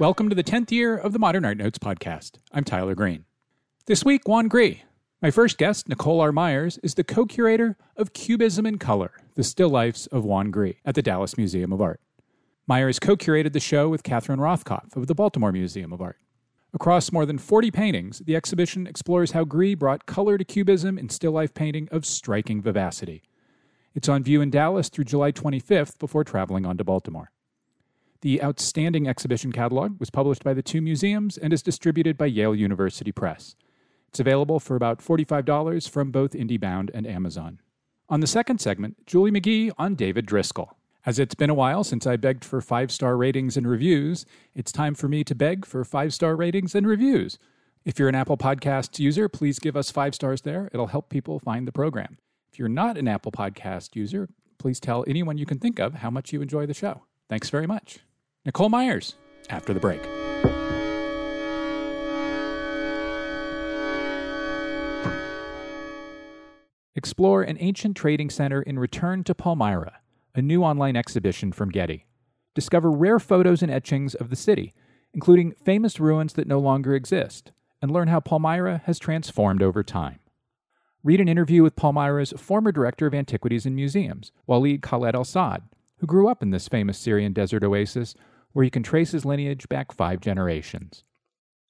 Welcome to the 10th year of the Modern Art Notes podcast. I'm Tyler Green. This week, Juan Gris. My first guest, Nicole R. Myers, is the co curator of Cubism in Color, the still lifes of Juan Gris at the Dallas Museum of Art. Myers co curated the show with Catherine Rothkopf of the Baltimore Museum of Art. Across more than 40 paintings, the exhibition explores how Gris brought color to Cubism in still life painting of striking vivacity. It's on view in Dallas through July 25th before traveling on to Baltimore. The outstanding exhibition catalog was published by the two museums and is distributed by Yale University Press. It's available for about $45 from both IndieBound and Amazon. On the second segment, Julie McGee on David Driskell. As it's been a while since I begged for five star ratings and reviews, it's time for me to beg for five star ratings and reviews. If you're an Apple Podcasts user, please give us five stars there. It'll help people find the program. If you're not an Apple Podcast user, please tell anyone you can think of how much you enjoy the show. Thanks very much. Nicole Myers, after the break. Explore an ancient trading center in Return to Palmyra a new online exhibition from Getty. Discover rare photos and etchings of the city, including famous ruins that no longer exist, and learn how Palmyra has transformed over time. Read an interview with Palmyra's former director of antiquities and museums, Walid Khaled al-Asaad, who grew up in this famous Syrian desert oasis where you can trace his lineage back five generations.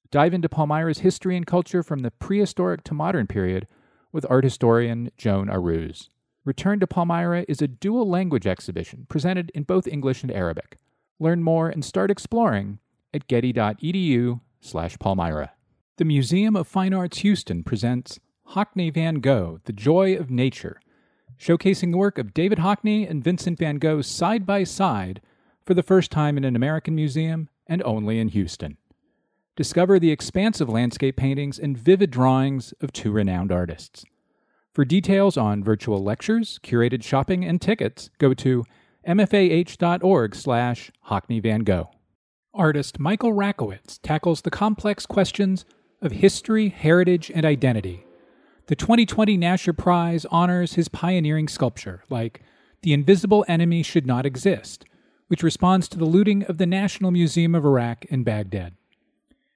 Dive into Palmyra's history and culture from the prehistoric to modern period with art historian Joan Aruz. Return to Palmyra is a dual language exhibition presented in both English and Arabic. Learn more and start exploring at getty.edu/palmyra. The Museum of Fine Arts Houston presents Hockney Van Gogh: The Joy of Nature, showcasing the work of David Hockney and Vincent van Gogh side by side for the first time in an American museum and only in Houston. Discover the expansive landscape paintings and vivid drawings of two renowned artists. For details on virtual lectures, curated shopping, and tickets, go to mfah.org slash Hockney Van Gogh. Artist Michael Rakowitz tackles the complex questions of history, heritage, and identity. The 2020 Nasher Prize honors his pioneering sculpture, like The Invisible Enemy Should Not Exist, which responds to the looting of the National Museum of Iraq in Baghdad.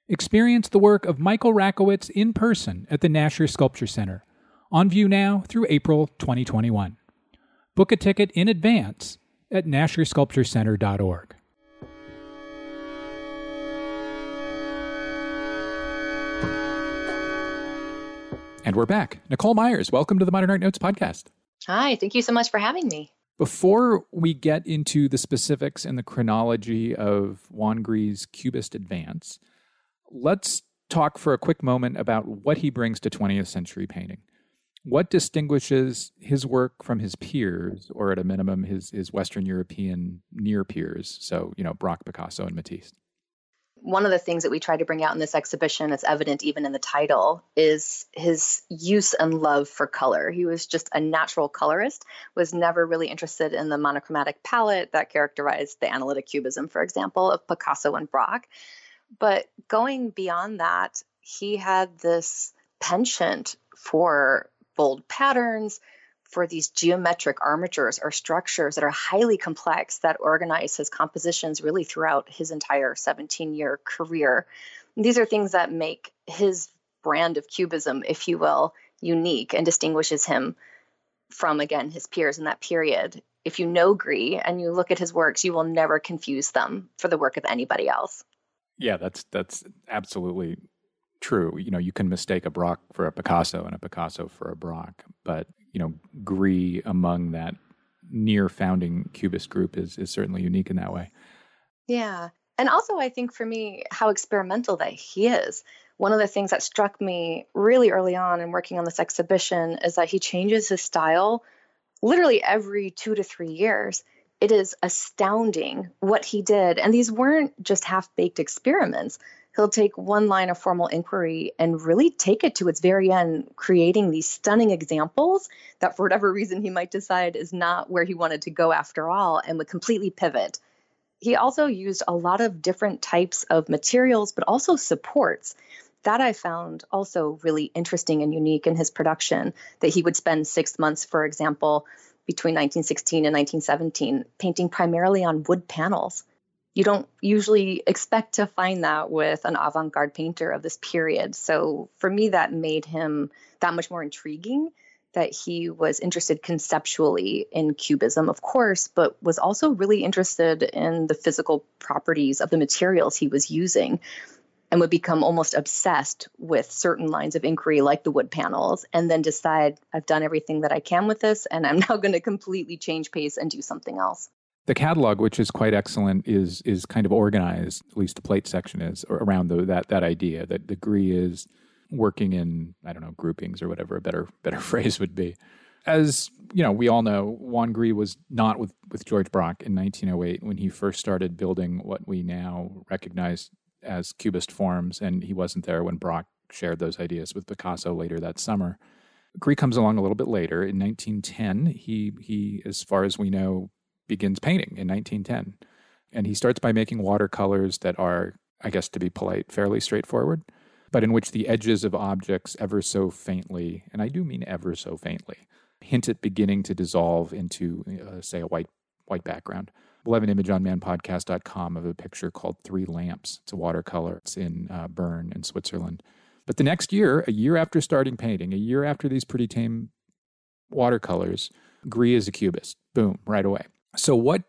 Experience the work of Michael Rakowitz in person at the Nasher Sculpture Center on view now through April 2021. Book a ticket in advance at NasherSculptureCenter.org. And we're back. Nicole Myers, welcome to the Modern Art Notes podcast. Hi, thank you so much for having me. Before we get into the specifics and the chronology of Juan Gris' Cubist advance, let's talk for a quick moment about what he brings to 20th century painting what distinguishes his work from his peers, or at a minimum, his, his Western European near peers? So, you know, Braque, Picasso, and Matisse. One of the things that we try to bring out in this exhibition, that's evident even in the title, is his use and love for color. He was just a natural colorist, was never really interested in the monochromatic palette that characterized the analytic cubism, for example, of Picasso and Braque. But going beyond that, he had this penchant for bold patterns, for these geometric armatures or structures that are highly complex that organize his compositions really throughout his entire 17 year career. these are things that make his brand of cubism, if you will, unique and distinguishes him from, again, his peers in that period. If you know Gris and you look at his works, you will never confuse them for the work of anybody else. Yeah, that's that's absolutely true. You know, you can mistake a Braque for a Picasso and a Picasso for a Braque, but you know, Gris among that near founding Cubist group is is certainly unique in that way. Yeah. And also I think for me how experimental that he is. One of the things that struck me really early on in working on this exhibition is that he changes his style literally every 2 to 3 years. It is astounding what he did. And these weren't just half baked experiments he'll take one line of formal inquiry and really take it to its very end, creating these stunning examples that, for whatever reason, he might decide is not where he wanted to go after all and would completely pivot. He also used a lot of different types of materials, but also supports. That I found also really interesting and unique in his production, that he would spend six months, for example, between 1916 and 1917, painting primarily on wood panels you don't usually expect to find that with an avant garde painter of this period. So for me, that made him that much more intriguing that he was interested conceptually in cubism, of course, but was also really interested in the physical properties of the materials he was using and would become almost obsessed with certain lines of inquiry like the wood panels and then decide I've done everything that I can with this and I'm now going to completely change pace and do something else. The catalog, which is quite excellent, is is kind of organized. At least the plate section is around the, that that idea that the Gris is working in I don't know groupings or whatever a better better phrase would be. As you know, we all know Juan Gris was not with with George Braque in 1908 when he first started building what we now recognize as Cubist forms, and he wasn't there when Braque shared those ideas with Picasso later that summer. Gris comes along a little bit later in 1910. He he, as far as we know, begins painting in 1910. And he starts by making watercolors that are, I guess to be polite, fairly straightforward, but in which the edges of objects ever so faintly, and I do mean ever so faintly, hint at beginning to dissolve into, uh, say, a white white background. We'll have an image on manpodcast.com of a picture called Three Lamps. It's a watercolor. It's in uh, Bern in Switzerland. But the next year, a year after starting painting, a year after these pretty tame watercolors, Gris is a cubist. Boom, right away. So, what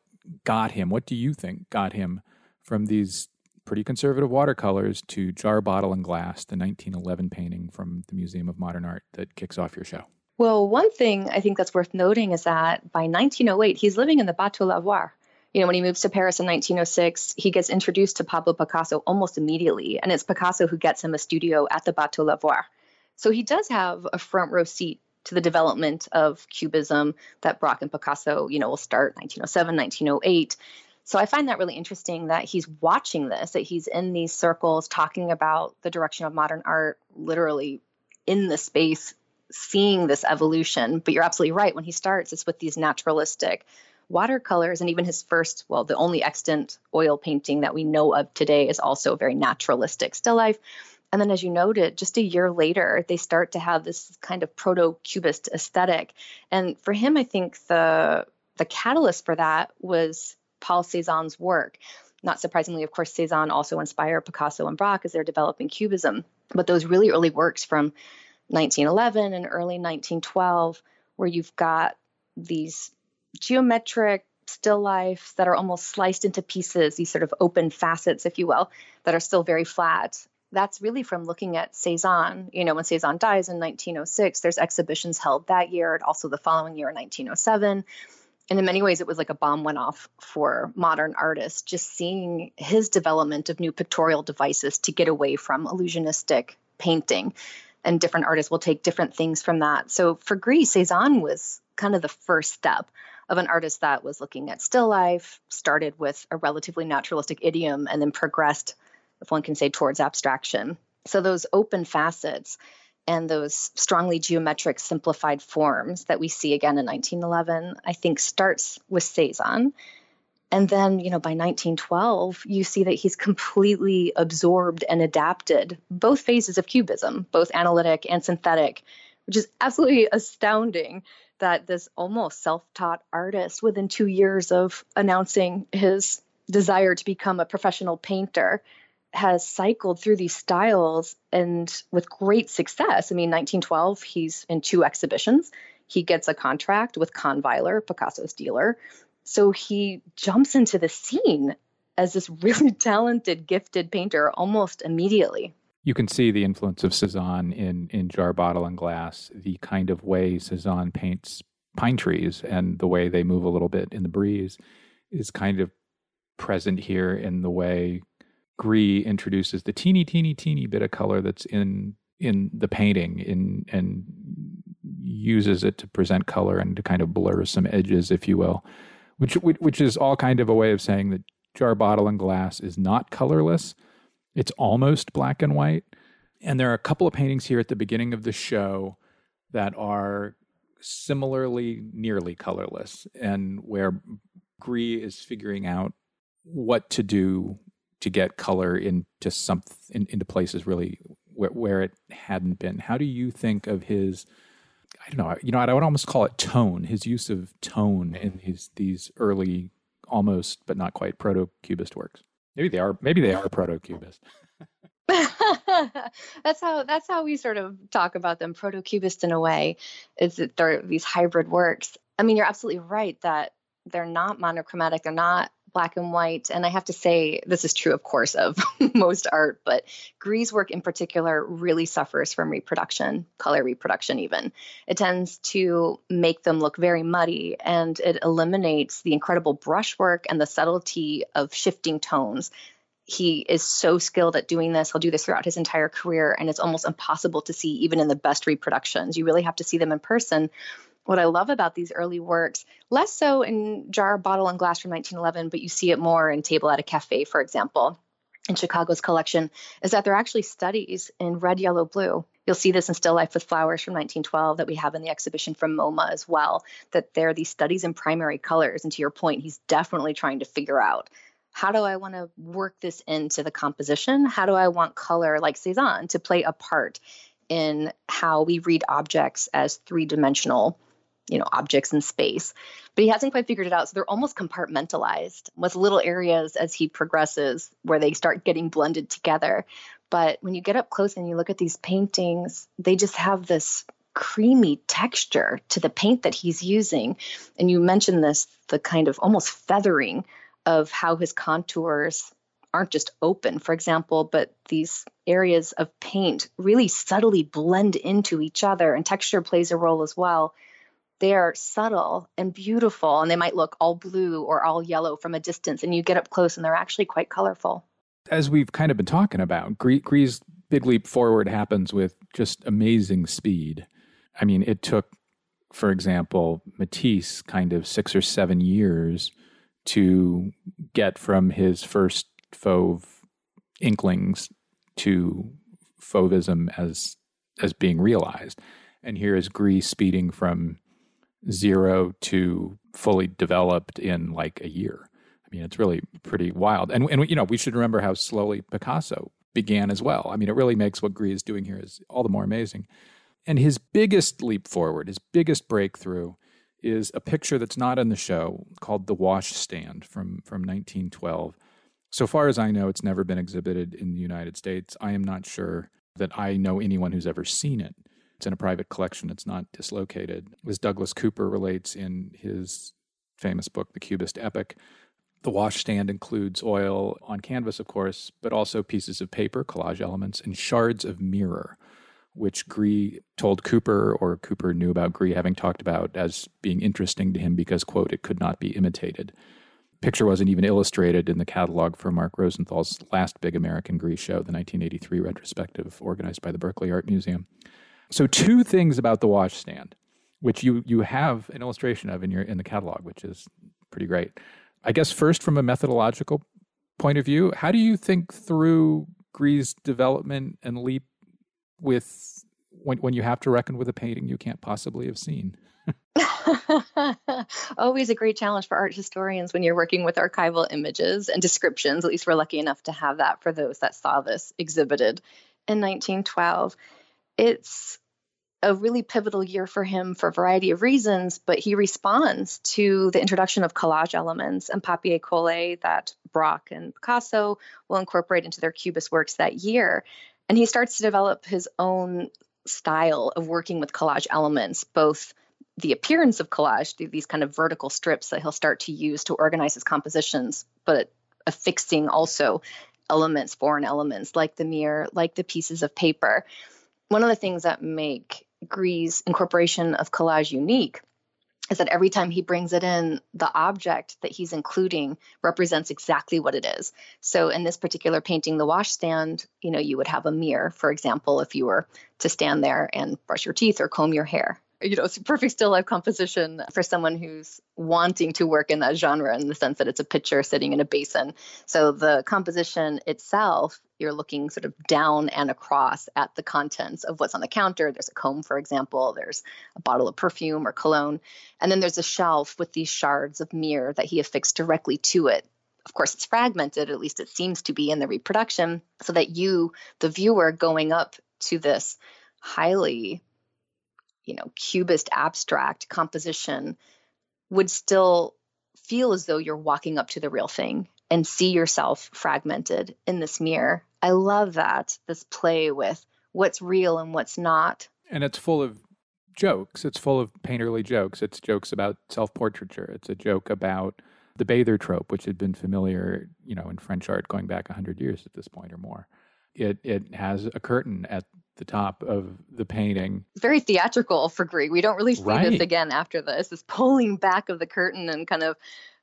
got him? What do you think got him from these pretty conservative watercolors to Jar, Bottle, and Glass, the 1911 painting from the Museum of Modern Art that kicks off your show? Well, one thing I think that's worth noting is that by 1908, he's living in the Bateau Lavoir. You know, when he moves to Paris in 1906, he gets introduced to Pablo Picasso almost immediately, and it's Picasso who gets him a studio at the Bateau Lavoir. So he does have a front row seat to the development of Cubism that Braque and Picasso, you know, will start 1907, 1908. So I find that really interesting that he's watching this, that he's in these circles talking about the direction of modern art, literally in the space, seeing this evolution. But you're absolutely right. When he starts, it's with these naturalistic watercolors, and even his first, well, the only extant oil painting that we know of today is also very naturalistic still life. And then, as you noted, just a year later, they start to have this kind of proto-cubist aesthetic. And for him, I think the the catalyst for that was Paul Cézanne's work. Not surprisingly, of course, Cézanne also inspired Picasso and Braque as they're developing Cubism. But those really early works from 1911 and early 1912, where you've got these geometric still lifes that are almost sliced into pieces, these sort of open facets, if you will, that are still very flat that's really from looking at Cezanne. You know, when Cezanne dies in 1906, there's exhibitions held that year and also the following year in 1907. And in many ways, it was like a bomb went off for modern artists, just seeing his development of new pictorial devices to get away from illusionistic painting. And different artists will take different things from that. So for Gris, Cezanne was kind of the first step of an artist that was looking at still life, started with a relatively naturalistic idiom, and then progressed if one can say, towards abstraction. So those open facets and those strongly geometric simplified forms that we see again in 1911, I think starts with Cezanne. And then, you know, by 1912, you see that he's completely absorbed and adapted both phases of Cubism, both analytic and synthetic, which is absolutely astounding that this almost self taught artist, within two years of announcing his desire to become a professional painter, has cycled through these styles and with great success. I mean, 1912, he's in two exhibitions. He gets a contract with Kahnweiler, Picasso's dealer. So he jumps into the scene as this really talented, gifted painter almost immediately. You can see the influence of Cezanne in, in Jar, Bottle, and Glass, the kind of way Cezanne paints pine trees and the way they move a little bit in the breeze is kind of present here in the way Gris introduces the teeny, teeny, teeny bit of color that's in in the painting in and uses it to present color and to kind of blur some edges, if you will, which which is all kind of a way of saying that jar, bottle, and glass is not colorless. It's almost black and white. And there are a couple of paintings here at the beginning of the show that are similarly nearly colorless, and where Gris is figuring out what to do to get color into some in, into places really where, where it hadn't been. How do you think of his? I don't know. You know, I would almost call it tone. His use of tone in his these early almost but not quite proto cubist works. Maybe they are. Maybe they are proto cubist. that's how that's how we sort of talk about them proto-cubist in a way is that they're these hybrid works i mean you're absolutely right that they're not monochromatic they're not black and white and i have to say this is true of course of most art but Gris' work in particular really suffers from reproduction color reproduction even it tends to make them look very muddy and it eliminates the incredible brushwork and the subtlety of shifting tones he is so skilled at doing this. He'll do this throughout his entire career, and it's almost impossible to see even in the best reproductions. You really have to see them in person. What I love about these early works, less so in Jar, Bottle, and Glass from 1911, but you see it more in Table at a Cafe, for example, in Chicago's collection, is that they're actually studies in red, yellow, blue. You'll see this in Still Life with Flowers from 1912 that we have in the exhibition from MoMA as well, that there are these studies in primary colors. And to your point, he's definitely trying to figure out how do I want to work this into the composition? How do I want color, like Cezanne, to play a part in how we read objects as three dimensional? You know objects in space. But he hasn't quite figured it out so they're almost compartmentalized with little areas as he progresses where they start getting blended together. But when you get up close and you look at these paintings they just have this creamy texture to the paint that he's using. And you mentioned this the kind of almost feathering of how his contours aren't just open, for example, but these areas of paint really subtly blend into each other, and texture plays a role as well. They are subtle and beautiful, and they might look all blue or all yellow from a distance, and you get up close, and they're actually quite colorful. As we've kind of been talking about, Gris' big leap forward happens with just amazing speed. I mean, it took, for example, Matisse kind of six or seven years to get from his first fauve inklings to fauvism as as being realized. And here is Gris speeding from zero to fully developed in like a year. I mean, it's really pretty wild. And and you know, we should remember how slowly Picasso began as well. I mean, it really makes what Gris is doing here is all the more amazing. And his biggest leap forward, his biggest breakthrough is a picture that's not in the show called The Washstand from, from 1912. So far as I know, it's never been exhibited in the United States. I am not sure that I know anyone who's ever seen it. It's in a private collection, it's not dislocated. As Douglas Cooper relates in his famous book, The Cubist Epic, the washstand includes oil on canvas, of course, but also pieces of paper, collage elements, and shards of mirror which Gris told Cooper, or Cooper knew about Gris having talked about as being interesting to him because, quote, it could not be imitated. Picture wasn't even illustrated in the catalog for Mark Rosenthal's last big American Gris show, the 1983 retrospective organized by the Berkeley Art Museum. So, two things about the washstand, which you you have an illustration of in your in the catalog, which is pretty great. I guess first, from a methodological point of view, how do you think through Gris' development and leap with when when you have to reckon with a painting you can't possibly have seen. Always a great challenge for art historians when you're working with archival images and descriptions. At least we're lucky enough to have that for those that saw this exhibited in 1912. It's a really pivotal year for him for a variety of reasons, but he responds to the introduction of collage elements and papier collé that Braque and Picasso will incorporate into their Cubist works that year. And he starts to develop his own style of working with collage elements, both the appearance of collage, through these kind of vertical strips that he'll start to use to organize his compositions, but affixing also elements, foreign elements like the mirror, like the pieces of paper. One of the things that make Gris' incorporation of collage unique is that every time he brings it in, the object that he's including represents exactly what it is. So in this particular painting, the washstand, you know, you would have a mirror, for example, if you were to stand there and brush your teeth or comb your hair you know, it's perfect still life composition for someone who's wanting to work in that genre in the sense that it's a pitcher sitting in a basin. So the composition itself, you're looking sort of down and across at the contents of what's on the counter. There's a comb, for example, there's a bottle of perfume or cologne, and then there's a shelf with these shards of mirror that he affixed directly to it of course it's fragmented at least it seems to be in the reproduction so that you the viewer going up to this highly you know cubist abstract composition would still feel as though you're walking up to the real thing and see yourself fragmented in this mirror. I love that, this play with what's real and what's not. And it's full of jokes. It's full of painterly jokes. It's jokes about self portraiture. It's a joke about the bather trope, which had been familiar, you know, in French art going back 100 years at this point or more. It, it has a curtain at the top of the painting. Very theatrical for Gris. We don't really see right. this again after this. This pulling back of the curtain and kind of,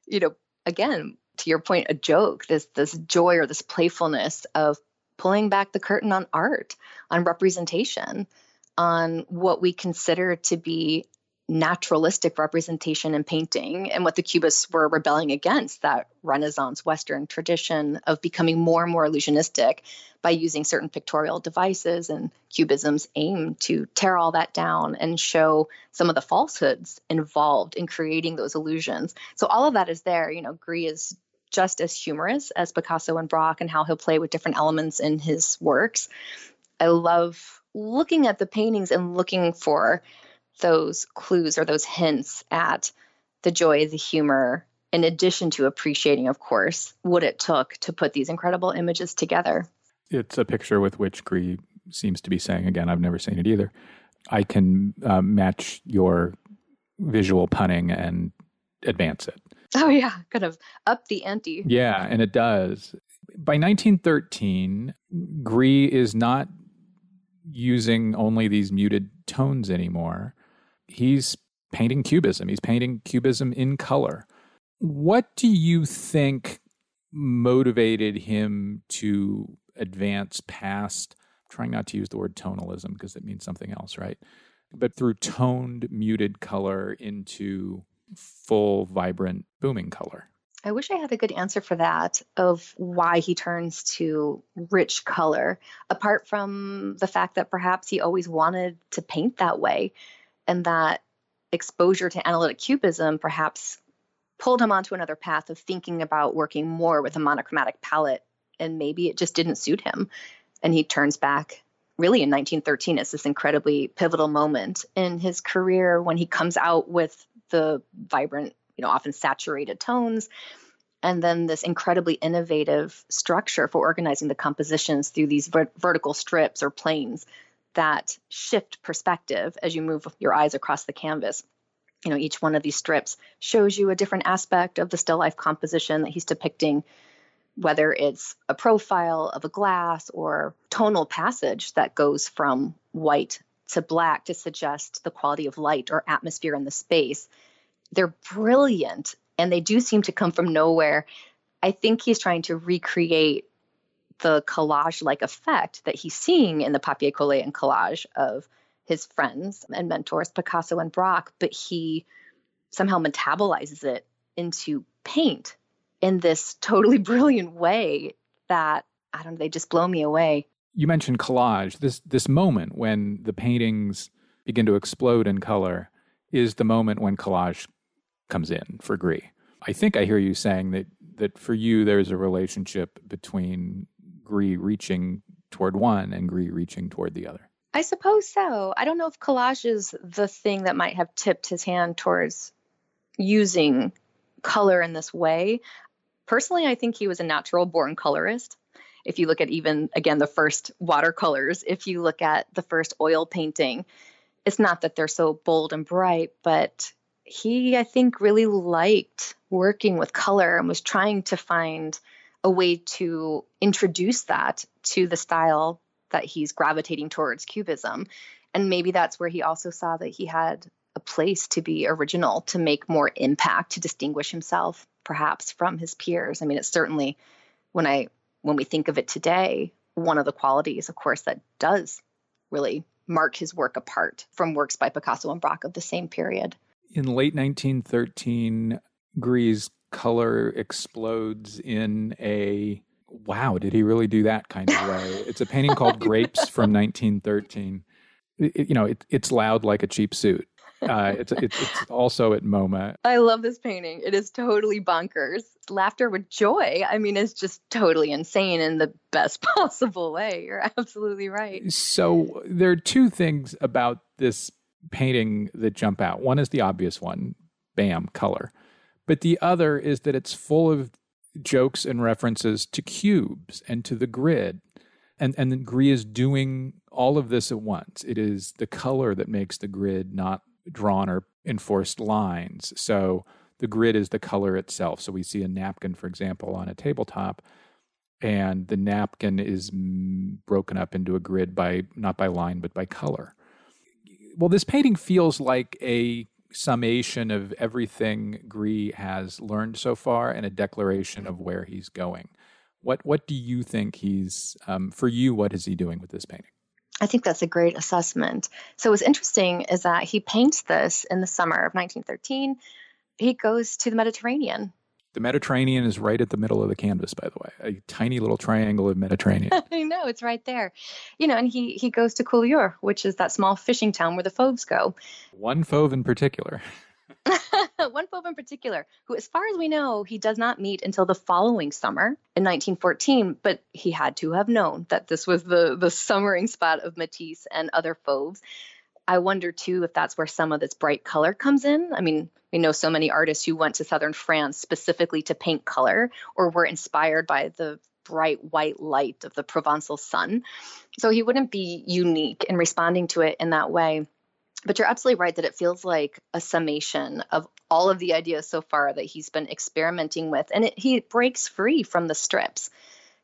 you know, again, to your point, a joke, this this joy or this playfulness of pulling back the curtain on art, on representation, on what we consider to be naturalistic representation in painting and what the cubists were rebelling against that renaissance western tradition of becoming more and more illusionistic by using certain pictorial devices and cubism's aim to tear all that down and show some of the falsehoods involved in creating those illusions. So all of that is there. You know gris is just as humorous as picasso and braque and how he'll play with different elements in his works. I love looking at the paintings and looking for those clues or those hints at the joy, the humor, in addition to appreciating, of course, what it took to put these incredible images together. It's a picture with which Gris seems to be saying, again, I've never seen it either. I can uh, match your visual punning and advance it. Oh, yeah, kind of up the ante. Yeah, and it does. By 1913, Gris is not using only these muted tones anymore he's painting cubism. He's painting cubism in color. What do you think motivated him to advance past trying not to use the word tonalism because it means something else, right? But through toned, muted color into full, vibrant, booming color. I wish I had a good answer for that of why he turns to rich color, apart from the fact that perhaps he always wanted to paint that way and that exposure to analytic cubism perhaps pulled him onto another path of thinking about working more with a monochromatic palette and maybe it just didn't suit him. And he turns back really in 1913 it's this incredibly pivotal moment in his career when he comes out with the vibrant you know often saturated tones and then this incredibly innovative structure for organizing the compositions through these ver- vertical strips or planes that shift perspective as you move your eyes across the canvas. You know, each one of these strips shows you a different aspect of the still life composition that he's depicting, whether it's a profile of a glass or tonal passage that goes from white to black to suggest the quality of light or atmosphere in the space. They're brilliant and they do seem to come from nowhere. I think he's trying to recreate the collage like effect that he's seeing in the papier collé and collage of his friends and mentors, Picasso and Braque, but he somehow metabolizes it into paint in this totally brilliant way that I don't know, they just blow me away. You mentioned collage. This this moment when the paintings begin to explode in color is the moment when collage comes in for Gris. I think I hear you saying that that for you there's a relationship between Gris reaching toward one and Gris reaching toward the other. I suppose so. I don't know if collage is the thing that might have tipped his hand towards using color in this way. Personally, I think he was a natural born colorist. If you look at even, again, the first watercolors, if you look at the first oil painting, it's not that they're so bold and bright, but he, I think, really liked working with color and was trying to find a way to introduce that to the style that he's gravitating towards cubism. And maybe that's where he also saw that he had a place to be original to make more impact to distinguish himself perhaps from his peers. I mean it's certainly when i when we think of it today one of the qualities of course that does really mark his work apart from works by picasso and braque of the same period. In late 1913 Gris color explodes in a wow, did he really do that kind of way? it's a painting called Grapes from 1913. It, you know, it, it's loud like a cheap suit. Uh, it's, it's, it's also at MoMA. I love this painting. It is totally bonkers. Laughter with joy. I mean, it's just totally insane in the best possible way. You're absolutely right. So there are two things about this painting that jump out. One is the obvious one, bam, color. But the other is that it's full of jokes and references to cubes and to the grid. And and then Gris is doing all of this at once. It is the color that makes the grid not drawn or enforced lines. So the grid is the color itself. So we see a napkin, for example, on a tabletop, and the napkin is broken up into a grid by not by line but by color. Well, this painting feels like a summation of everything Gris has learned so far and a declaration of where he's going. What what do you think he's um, for you? What is he doing with this painting? I think that's a great assessment. So what's interesting is that he paints this in the summer of 1913. He goes to the Mediterranean. The Mediterranean is right at the middle of the canvas, by the way, a tiny little triangle of Mediterranean. I know it's right there, you know. And he he goes to Collioure, which is that small fishing town where the Fauves go. One Fauve in particular. One Fauve in particular, who, as far as we know, he does not meet until the following summer in 1914. But he had to have known that this was the the summering spot of Matisse and other Fauves. I wonder too if that's where some of this bright color comes in. I mean, we know so many artists who went to southern France specifically to paint color or were inspired by the bright white light of the Provençal sun. So he wouldn't be unique in responding to it in that way. But you're absolutely right that it feels like a summation of all of the ideas so far that he's been experimenting with. And it, he breaks free from the strips.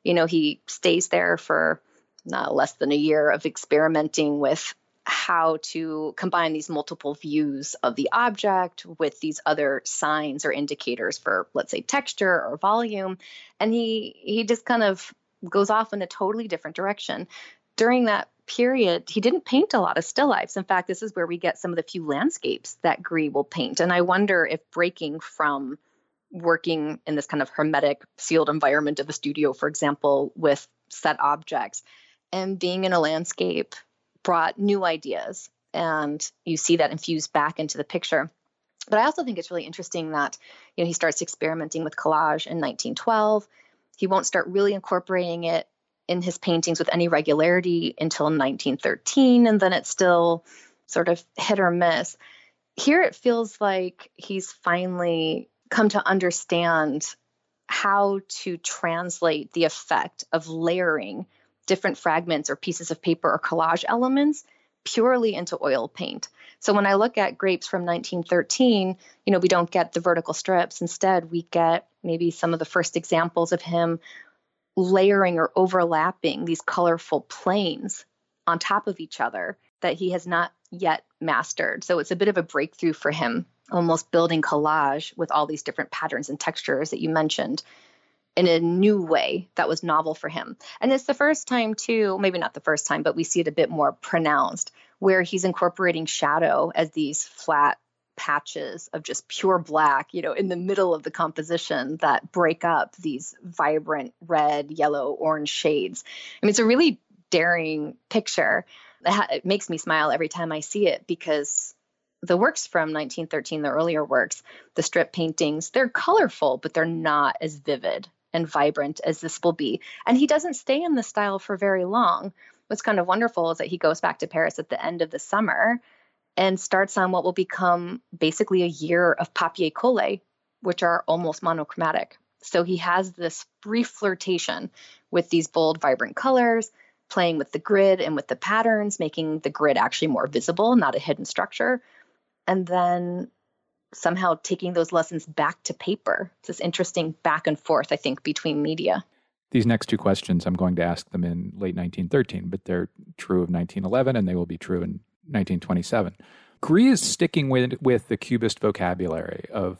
You know, he stays there for not less than a year of experimenting with how to combine these multiple views of the object with these other signs or indicators for let's say texture or volume and he he just kind of goes off in a totally different direction during that period, he didn't paint a lot of still lifes. In fact, this is where we get some of the few landscapes that Gris will paint. And I wonder if breaking from working in this kind of hermetic, sealed environment of a studio, for example, with set objects, and being in a landscape brought new ideas. And you see that infused back into the picture. But I also think it's really interesting that you know he starts experimenting with collage in 1912. He won't start really incorporating it in his paintings with any regularity until 1913, and then it's still sort of hit or miss. Here it feels like he's finally come to understand how to translate the effect of layering different fragments or pieces of paper or collage elements purely into oil paint. So when I look at grapes from 1913, you know, we don't get the vertical strips. Instead, we get maybe some of the first examples of him layering or overlapping these colorful planes on top of each other that he has not yet mastered. So it's a bit of a breakthrough for him, almost building collage with all these different patterns and textures that you mentioned in a new way that was novel for him. And it's the first time, too, maybe not the first time, but we see it a bit more pronounced, where he's incorporating shadow as these flat patches of just pure black, you know, in the middle of the composition that break up these vibrant red, yellow, orange shades. I mean, it's a really daring picture. It makes me smile every time I see it because the works from 1913, the earlier works, the strip paintings, they're colorful, but they're not as vivid and vibrant as this will be. And he doesn't stay in the style for very long. What's kind of wonderful is that he goes back to Paris at the end of the summer and starts on what will become basically a year of papier collé, which are almost monochromatic. So he has this brief flirtation with these bold, vibrant colors, playing with the grid and with the patterns, making the grid actually more visible, not a hidden structure. And then somehow taking those lessons back to paper. It's this interesting back and forth, I think, between media. These next two questions, I'm going to ask them in late 1913, but they're true of 1911 and they will be true in 1927. Gris is sticking with, with the Cubist vocabulary of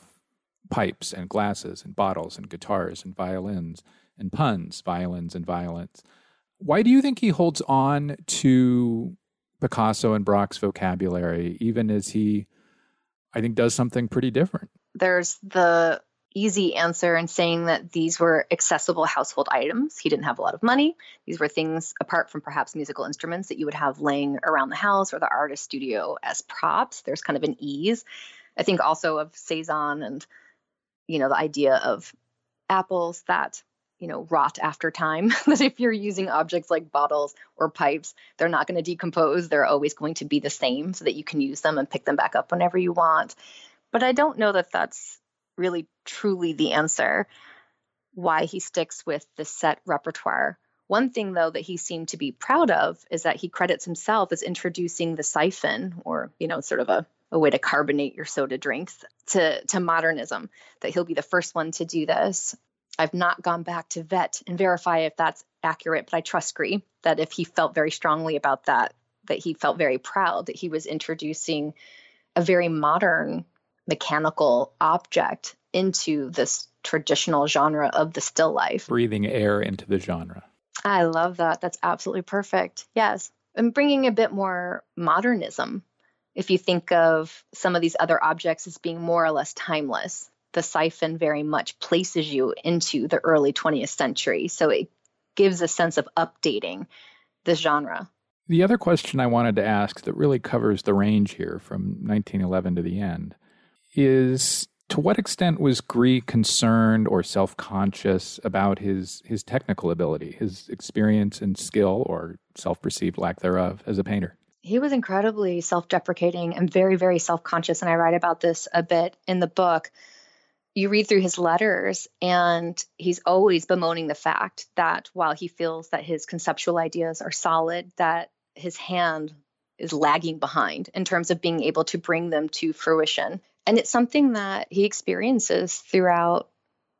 pipes and glasses and bottles and guitars and violins and puns, violins and violins. Why do you think he holds on to Picasso and Braque's vocabulary, even as he, I think, does something pretty different? There's the easy answer in saying that these were accessible household items. He didn't have a lot of money. These were things apart from perhaps musical instruments that you would have laying around the house or the artist studio as props. There's kind of an ease. I think also of Cezanne and you know the idea of apples that you know rot after time that if you're using mm-hmm. objects like bottles or pipes they're not going to decompose they're always going to be the same so that you can use them and pick them back up whenever you want but i don't know that that's really truly the answer why he sticks with the set repertoire. One thing, though, that he seemed to be proud of is that he credits himself as introducing the siphon, or, you know, sort of a, a way to carbonate your soda drinks, to, to modernism, that he'll be the first one to do this. I've not gone back to vet and verify if that's accurate, but I trust Gris that if he felt very strongly about that, that he felt very proud that he was introducing a very modern mechanical object into this traditional genre of the still life. Breathing air into the genre. I love that. That's absolutely perfect. Yes. And bringing a bit more modernism. If you think of some of these other objects as being more or less timeless, the siphon very much places you into the early 20th century. So it gives a sense of updating the genre. The other question I wanted to ask that really covers the range here from 1911 to the end is to what extent was Gris concerned or self-conscious about his his technical ability, his experience and skill or self-perceived lack thereof as a painter? He was incredibly self-deprecating and very very self-conscious and I write about this a bit in the book. You read through his letters and he's always bemoaning the fact that while he feels that his conceptual ideas are solid that his hand is lagging behind in terms of being able to bring them to fruition. And it's something that he experiences throughout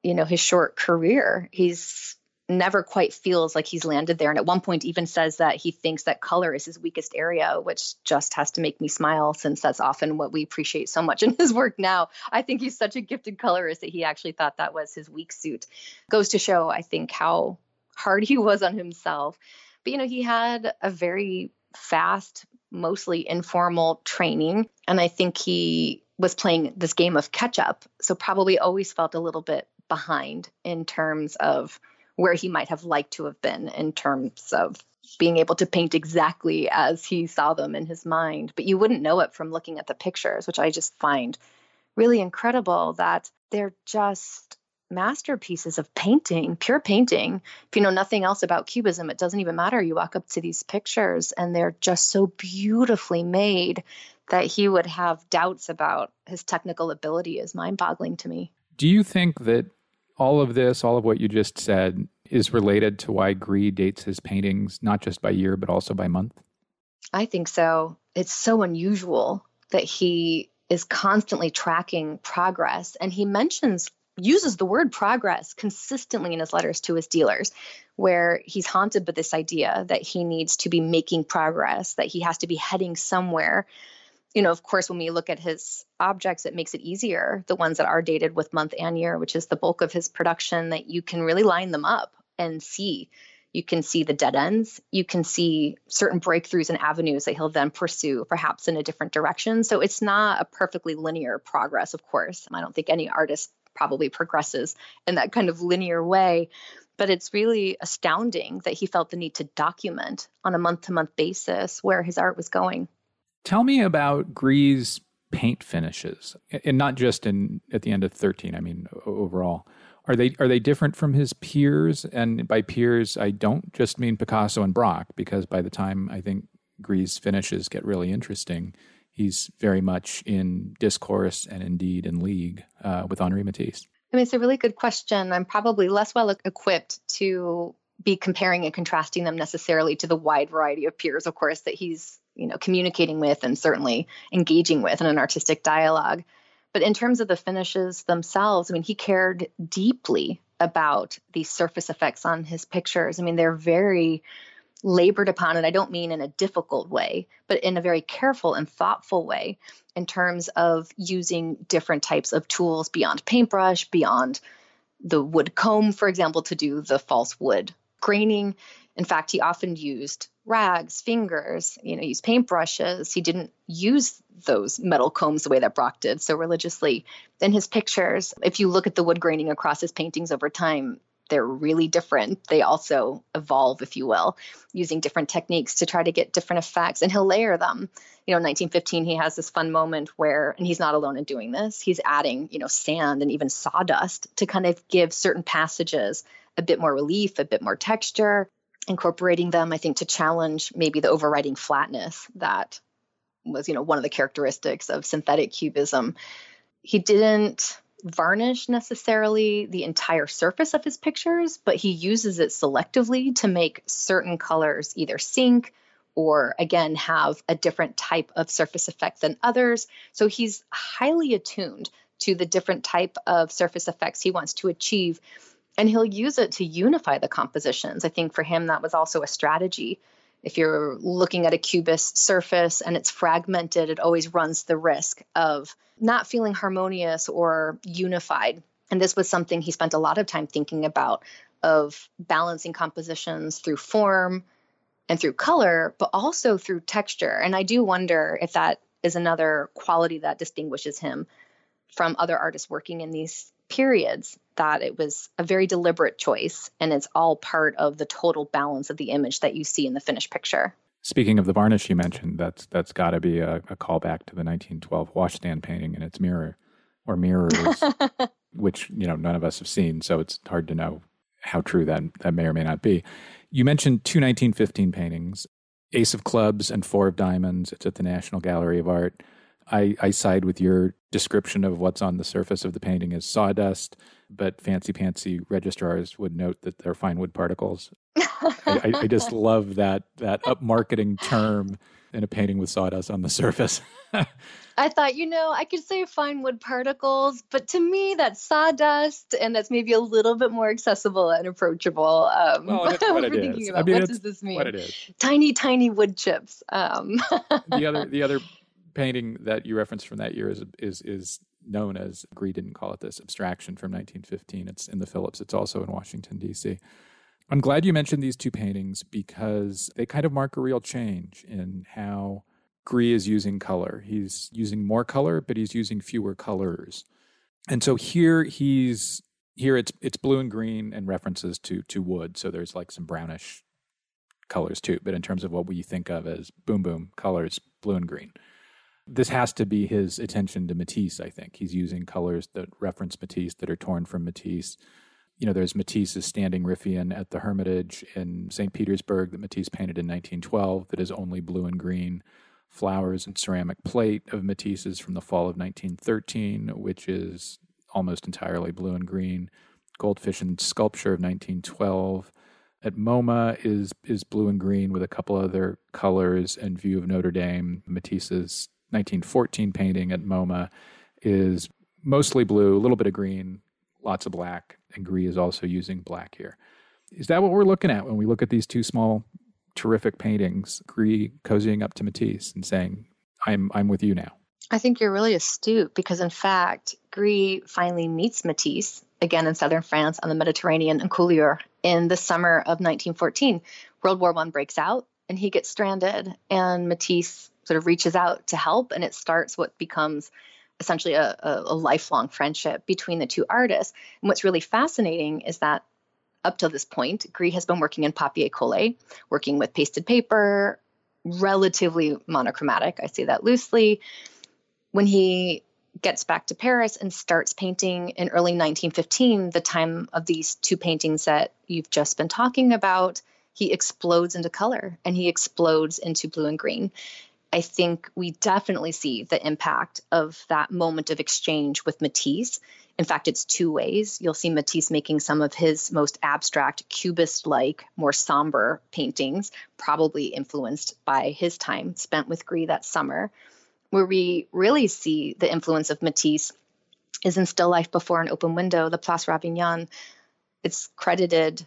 you know his short career. He's never quite feels like he's landed there and at one point even says that he thinks that color is his weakest area which just has to make me smile since that's often what we appreciate so much in his work now i think he's such a gifted colorist that he actually thought that was his weak suit goes to show i think how hard he was on himself but you know he had a very fast mostly informal training and i think he was playing this game of catch up. So probably always felt a little bit behind in terms of where he might have liked to have been in terms of being able to paint exactly as he saw them in his mind. But you wouldn't know it from looking at the pictures, which I just find really incredible that they're just masterpieces of painting, pure painting. If you know nothing else about Cubism, it doesn't even matter. You walk up to these pictures and they're just so beautifully made that he would have doubts about his technical ability is mind boggling to me. Do you think that all of this, all of what you just said, is related to why Gris dates his paintings not just by year, but also by month? I think so. It's so unusual that he is constantly tracking progress. And he mentions, uses the word progress consistently in his letters to his dealers, where he's haunted by this idea that he needs to be making progress, that he has to be heading somewhere you know, of course, when we look at his objects, it makes it easier, the ones that are dated with month and year, which is the bulk of his production, that you can really line them up and see. You can see the dead ends. You can see certain breakthroughs and avenues that he'll then pursue, perhaps in a different direction. So it's not a perfectly linear progress, of course. I don't think any artist probably progresses in that kind of linear way. But it's really astounding that he felt the need to document on a month to month basis where his art was going. Tell me about Gris' paint finishes, and not just in at the end of thirteen. I mean, overall, are they are they different from his peers? And by peers, I don't just mean Picasso and Braque, because by the time I think Gris' finishes get really interesting, he's very much in discourse and indeed in league uh, with Henri Matisse. I mean, it's a really good question. I'm probably less well equipped to be comparing and contrasting them necessarily to the wide variety of peers, of course, that he's you know communicating with and certainly engaging with in an artistic dialogue. But in terms of the finishes themselves i mean he cared deeply about the surface effects on his pictures. I mean they're very labored upon and i don't mean in a difficult way but in a very careful and thoughtful way in terms of using different types of tools beyond paintbrush beyond the wood comb for example to do the false wood graining. In fact, he often used rags, fingers, you know, use paintbrushes. He didn't use those metal combs the way that Braque did so religiously. In his pictures, if you look at the wood graining across his paintings over time, they're really different. They also evolve, if you will, using different techniques to try to get different effects. And he'll layer them. You know, 1915, he has this fun moment where, and he's not alone in doing this, he's adding, you know, sand and even sawdust to kind of give certain passages a bit more relief, a bit more texture incorporating them, I think, to challenge maybe the overriding flatness that was, you know, one of the characteristics of synthetic cubism. He didn't varnish necessarily the entire surface of his pictures, but he uses it selectively to make certain colors either sink or again have a different type of surface effect than others. So he's highly attuned to the different type of surface effects he wants to achieve and he'll use it to unify the compositions. I think for him that was also a strategy. If you're looking at a cubist surface and it's fragmented, it always runs the risk of not feeling harmonious or unified. And this was something he spent a lot of time thinking about of balancing compositions through form and through color, but also through texture. And I do wonder if that is another quality that distinguishes him from other artists working in these periods that it was a very deliberate choice and it's all part of the total balance of the image that you see in the finished picture. Speaking of the varnish you mentioned, that's that's got to be a, a callback to the 1912 washstand painting and its mirror or mirrors, which you know none of us have seen, so it's hard to know how true that that may or may not be. You mentioned two 1915 paintings, Ace of Clubs and Four of Diamonds. It's at the National Gallery of Art. I, I side with your description of what's on the surface of the painting as sawdust, but fancy pantsy registrars would note that they're fine wood particles. I, I, just love that that upmarketing term in a painting with sawdust on the surface. I thought, you know, I could say fine wood particles, but to me, that's sawdust, and that's maybe a little bit more accessible and approachable. Um, well, what it is. About, I mean, what does this mean? What it is. Tiny, tiny wood chips. Um. the other, the other painting that you referenced from that year is is is known as Gris didn't call it this abstraction from 1915. It's in the Phillips. It's also in Washington D.C. I'm glad you mentioned these two paintings because they kind of mark a real change in how Gris is using color. He's using more color, but he's using fewer colors. And so here he's here it's it's blue and green and references to to wood. So there's like some brownish colors too. But in terms of what we think of as boom boom colors, blue and green this has to be his attention to Matisse, I think. He's using colors that reference Matisse that are torn from Matisse. You know, there's Matisse's Standing Riffian at the Hermitage in St. Petersburg that Matisse painted in 1912 that is only blue and green. Flowers and ceramic plate of Matisse's from the fall of 1913, which is almost entirely blue and green. Goldfish and Sculpture of 1912 at MoMA is is blue and green with a couple other colors and View of Notre Dame, Matisse's 1914 painting at MoMA is mostly blue, a little bit of green, lots of black, and Gris is also using black here. Is that what we're looking at when we look at these two small, terrific paintings? Gris cozying up to Matisse and saying, "I'm I'm with you now." I think you're really astute because, in fact, Gris finally meets Matisse again in southern France on the Mediterranean in Collioure in the summer of 1914. World War One breaks out, and he gets stranded, and Matisse sort of reaches out to help and it starts what becomes essentially a, a, a lifelong friendship between the two artists. And what's really fascinating is that up till this point, Gris has been working in papier collé, working with pasted paper, relatively monochromatic. I say that loosely. When he gets back to Paris and starts painting in early 1915, the time of these two paintings that you've just been talking about, he explodes into color and he explodes into blue and green. I think we definitely see the impact of that moment of exchange with Matisse. In fact, it's two ways. You'll see Matisse making some of his most abstract, cubist like, more somber paintings, probably influenced by his time spent with Gris that summer. Where we really see the influence of Matisse is in Still Life Before an Open Window, the Place Ravignan. It's credited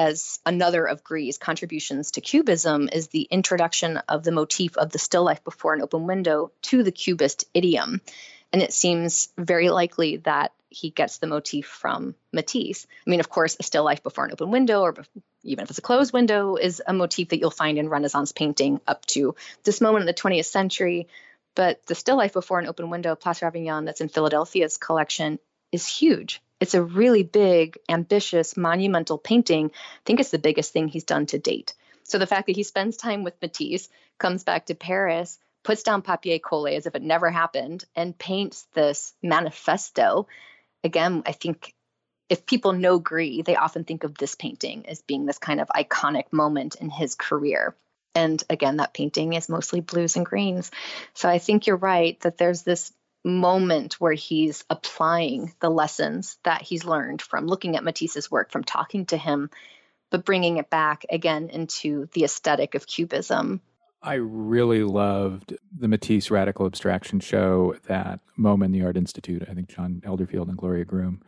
as another of Gris's contributions to Cubism is the introduction of the motif of the still life before an open window to the Cubist idiom. And it seems very likely that he gets the motif from Matisse. I mean, of course, a still life before an open window, or even if it's a closed window, is a motif that you'll find in Renaissance painting up to this moment in the 20th century. But the still life before an open window, Place Ravignan, that's in Philadelphia's collection, is huge. It's a really big, ambitious, monumental painting. I think it's the biggest thing he's done to date. So the fact that he spends time with Matisse, comes back to Paris, puts down papier collé as if it never happened, and paints this manifesto. Again, I think if people know Gris, they often think of this painting as being this kind of iconic moment in his career. And again, that painting is mostly blues and greens. So I think you're right that there's this moment where he's applying the lessons that he's learned from looking at Matisse's work, from talking to him, but bringing it back again into the aesthetic of Cubism. I really loved the Matisse Radical Abstraction show that MoMA and the Art Institute, I think John Elderfield and Gloria Groom,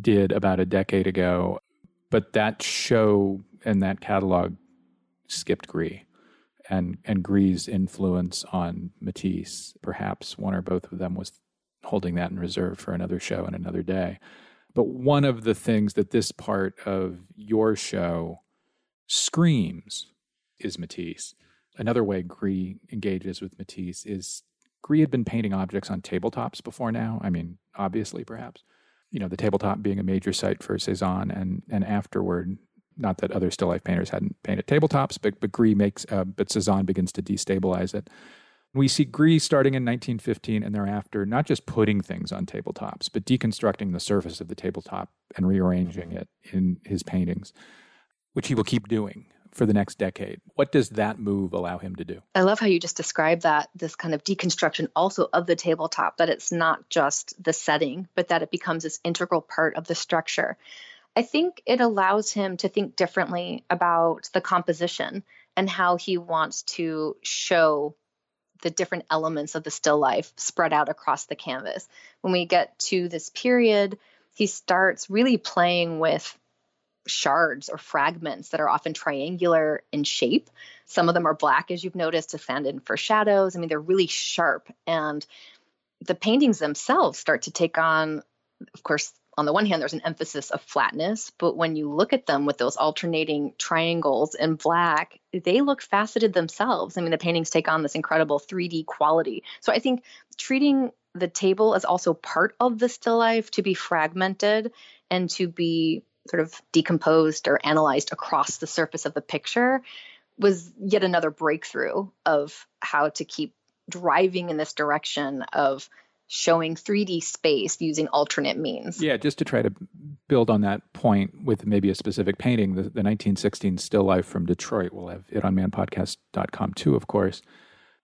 did about a decade ago. But that show and that catalog skipped Gris and and Gris's influence on Matisse. Perhaps one or both of them was holding that in reserve for another show and another day. But one of the things that this part of your show screams is Matisse. Another way Gris engages with Matisse is Gris had been painting objects on tabletops before now. I mean, obviously, perhaps. You know, the tabletop being a major site for Cezanne and and afterward not that other still life painters hadn't painted tabletops, but, but Gris makes, uh, but Cezanne begins to destabilize it. We see Gris starting in 1915 and thereafter, not just putting things on tabletops, but deconstructing the surface of the tabletop and rearranging it in his paintings, which he will keep doing for the next decade. What does that move allow him to do? I love how you just described that this kind of deconstruction also of the tabletop, that it's not just the setting, but that it becomes this integral part of the structure. I think it allows him to think differently about the composition and how he wants to show the different elements of the still life spread out across the canvas. When we get to this period, he starts really playing with shards or fragments that are often triangular in shape. Some of them are black, as you've noticed, to stand in for shadows. I mean, they're really sharp. And the paintings themselves start to take on, of course, on the one hand, there's an emphasis of flatness, but when you look at them with those alternating triangles in black, they look faceted themselves. I mean, the paintings take on this incredible 3D quality. So I think treating the table as also part of the still life to be fragmented and to be sort of decomposed or analyzed across the surface of the picture was yet another breakthrough of how to keep driving in this direction of showing 3D space using alternate means. Yeah, just to try to build on that point with maybe a specific painting, the, the 1916 still life from Detroit. We'll have it on manpodcast.com too, of course.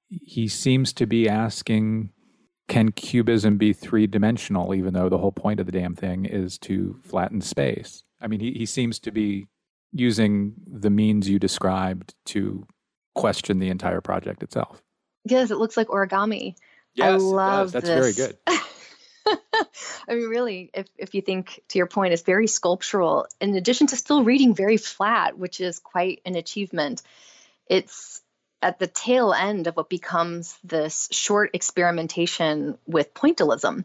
He seems to be asking can cubism be three dimensional, even though the whole point of the damn thing is to flatten space? I mean, he, he seems to be using the means you described to question the entire project itself. Yes, it looks like origami. Yes, I love That's this. very good. I mean, really, if, if you think to your point, it's very sculptural. In addition to still reading very flat, which is quite an achievement, it's at the tail end of what becomes this short experimentation with pointillism.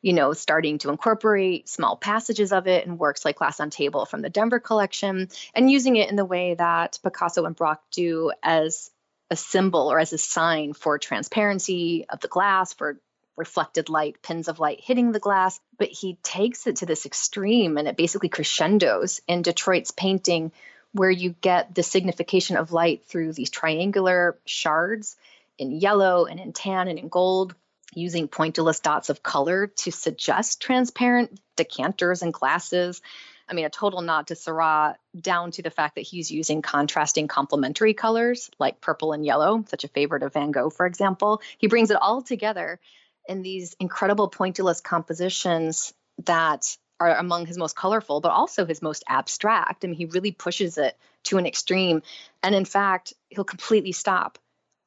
You know, starting to incorporate small passages of it in works like Glass on Table from the Denver collection, and using it in the way that Picasso and Braque do as a symbol or as a sign for transparency of the glass, for reflected light, pins of light hitting the glass. But he takes it to this extreme and it basically crescendos in Detroit's painting, where you get the signification of light through these triangular shards in yellow and in tan and in gold, using pointillist dots of color to suggest transparent decanters and glasses. I mean, a total nod to Seurat, down to the fact that he's using contrasting complementary colors like purple and yellow, such a favorite of Van Gogh, for example. He brings it all together in these incredible pointillist compositions that are among his most colorful, but also his most abstract. I mean, he really pushes it to an extreme. And in fact, he'll completely stop.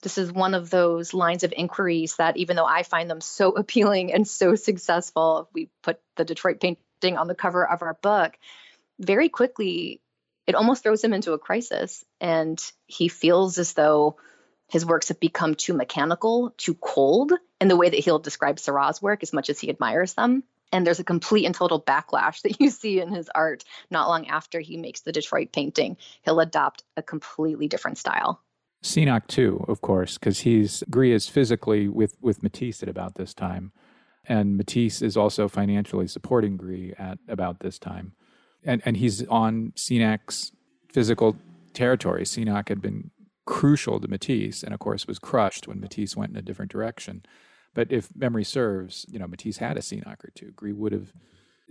This is one of those lines of inquiries that, even though I find them so appealing and so successful, we put the Detroit paint on the cover of our book, very quickly it almost throws him into a crisis. And he feels as though his works have become too mechanical, too cold in the way that he'll describe Seurat's work as much as he admires them. And there's a complete and total backlash that you see in his art not long after he makes the Detroit painting. He'll adopt a completely different style. Signac too, of course, because he's Gris is physically with with Matisse at about this time, and Matisse is also financially supporting Gris at about this time. And, and he's on Signac's physical territory. Signac had been crucial to Matisse and, of course, was crushed when Matisse went in a different direction. But if memory serves, you know, Matisse had a Signac or two. Gris would have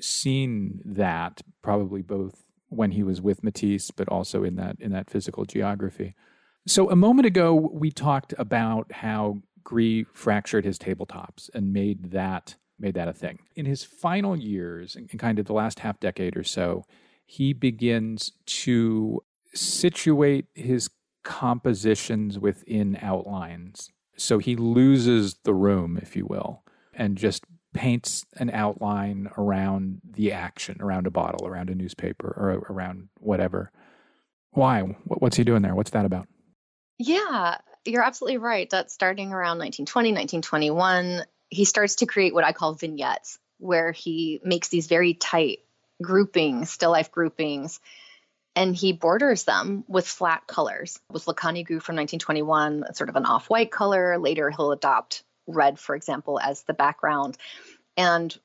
seen that probably both when he was with Matisse, but also in that in that physical geography. So a moment ago, we talked about how Gris fractured his tabletops and made that made that a thing. In his final years, in kind of the last half decade or so, he begins to situate his compositions within outlines. So he loses the room, if you will, and just paints an outline around the action, around a bottle, around a newspaper, or around whatever. Why? What's he doing there? What's that about? Yeah, you're absolutely right. That starting around 1920, 1921, he starts to create what I call vignettes, where he makes these very tight groupings, still life groupings, and he borders them with flat colors. With Le Canigou from 1921, sort of an off white color. Later, he'll adopt red, for example, as the background. And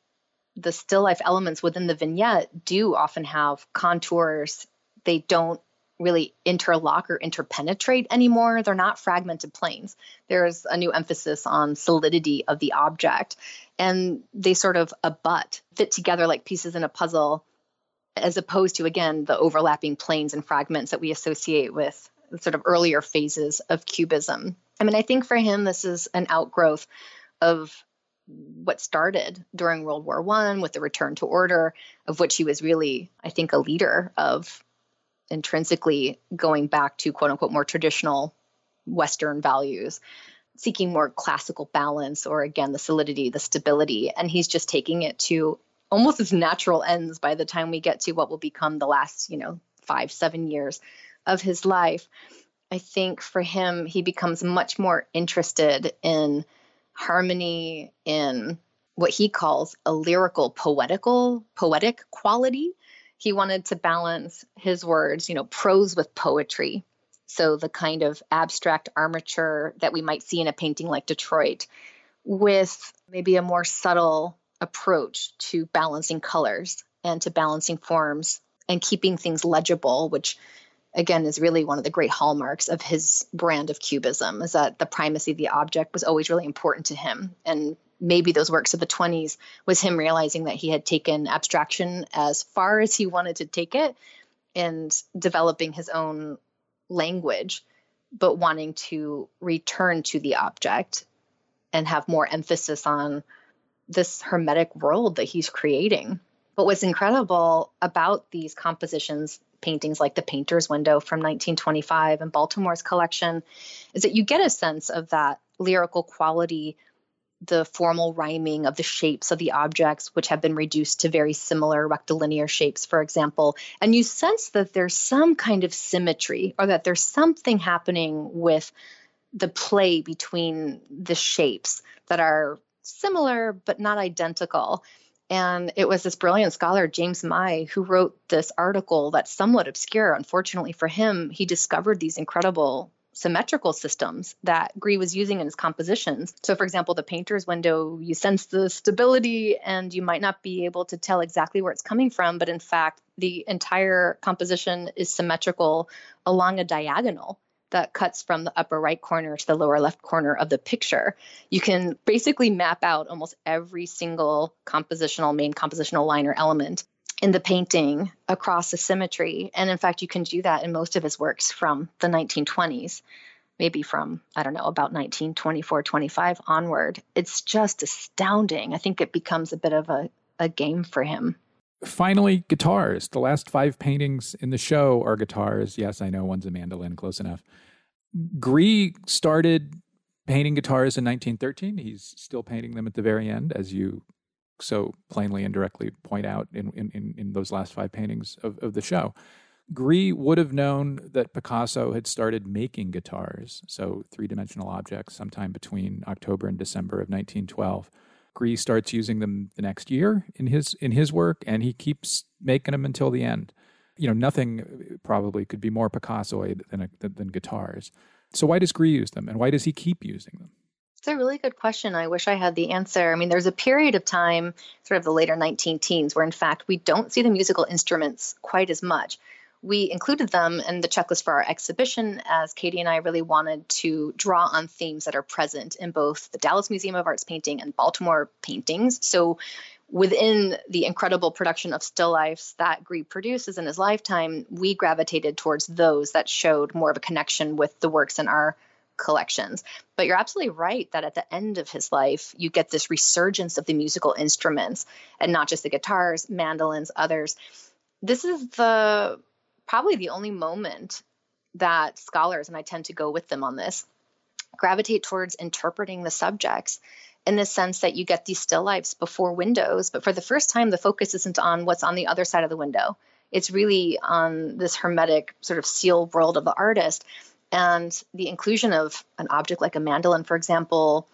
the still life elements within the vignette do often have contours. They don't really interlock or interpenetrate anymore. They're not fragmented planes. There's a new emphasis on solidity of the object, and they sort of abut, fit together like pieces in a puzzle, as opposed to, again, the overlapping planes and fragments that we associate with sort of earlier phases of Cubism. I mean, I think for him, this is an outgrowth of what started during World War One with the return to order, of which he was really, I think, a leader of intrinsically going back to quote unquote more traditional Western values, seeking more classical balance or again the solidity, the stability. And he's just taking it to almost its natural ends by the time we get to what will become the last, you know, five, seven years of his life. I think for him, he becomes much more interested in harmony, in what he calls a lyrical, poetical, poetic quality he wanted to balance his words, you know, prose with poetry. So the kind of abstract armature that we might see in a painting like Detroit, with maybe a more subtle approach to balancing colors and to balancing forms and keeping things legible, which again is really one of the great hallmarks of his brand of cubism is that the primacy of the object was always really important to him and maybe those works of the 20s was him realizing that he had taken abstraction as far as he wanted to take it and developing his own language, but wanting to return to the object and have more emphasis on this hermetic world that he's creating. But what's incredible about these compositions, paintings like the Painter's Window from 1925 and Baltimore's collection, is that you get a sense of that lyrical quality the formal rhyming of the shapes of the objects, which have been reduced to very similar rectilinear shapes, for example. And you sense that there's some kind of symmetry or that there's something happening with the play between the shapes that are similar but not identical. And it was this brilliant scholar, James Mai, who wrote this article that's somewhat obscure. Unfortunately for him, he discovered these incredible symmetrical systems that Gris was using in his compositions. So, for example, the painter's window, you sense the stability and you might not be able to tell exactly where it's coming from, but in fact, the entire composition is symmetrical along a diagonal that cuts from the upper right corner to the lower left corner of the picture. You can basically map out almost every single compositional, main compositional line or element in the painting across the symmetry. And in fact, you can do that in most of his works from the 1920s, maybe from, I don't know, about 1924, 25 onward. It's just astounding. I think it becomes a bit of a, a game for him. Finally, guitars. The last five paintings in the show are guitars. Yes, I know one's a mandolin, close enough. Gris started painting guitars in 1913. He's still painting them at the very end, as you so plainly and directly point out in, in, in those last five paintings of, of the show. Gris would have known that Picasso had started making guitars, so three dimensional objects, sometime between October and December of 1912. Gris starts using them the next year in his in his work, and he keeps making them until the end. You know, nothing probably could be more Picassoid than, than guitars. So why does Gris use them, and why does he keep using them? It's a really good question. I wish I had the answer. I mean, there's a period of time, sort of the later 19 teens, where in fact we don't see the musical instruments quite as much. We included them in the checklist for our exhibition as Katie and I really wanted to draw on themes that are present in both the Dallas Museum of Art's painting and Baltimore paintings. So within the incredible production of still lifes that Gris produces in his lifetime, we gravitated towards those that showed more of a connection with the works in our collections. But you're absolutely right that at the end of his life, you get this resurgence of the musical instruments and not just the guitars, mandolins, others. This is the probably the only moment that scholars, and I tend to go with them on this, gravitate towards interpreting the subjects in the sense that you get these still lifes before windows, but for the first time, the focus isn't on what's on the other side of the window. It's really on this hermetic sort of seal world of the artist. And the inclusion of an object like a mandolin, for example,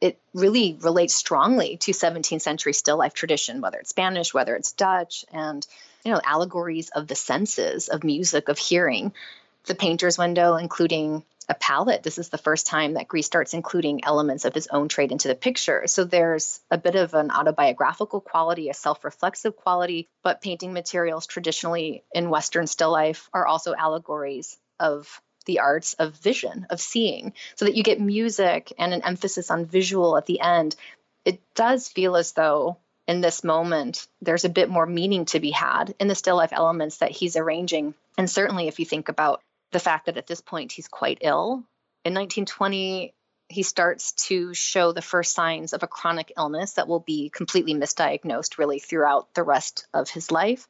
it really relates strongly to 17th century still life tradition, whether it's Spanish, whether it's Dutch, and you know allegories of the senses, of music, of hearing. The painter's window, including a palette. This is the first time that Gris starts including elements of his own trade into the picture. So there's a bit of an autobiographical quality, a self reflexive quality, but painting materials traditionally in Western still life are also allegories of the arts of vision, of seeing, so that you get music and an emphasis on visual at the end. It does feel as though in this moment there's a bit more meaning to be had in the still life elements that he's arranging. And certainly, if you think about the fact that at this point he's quite ill. In 1920, he starts to show the first signs of a chronic illness that will be completely misdiagnosed really throughout the rest of his life.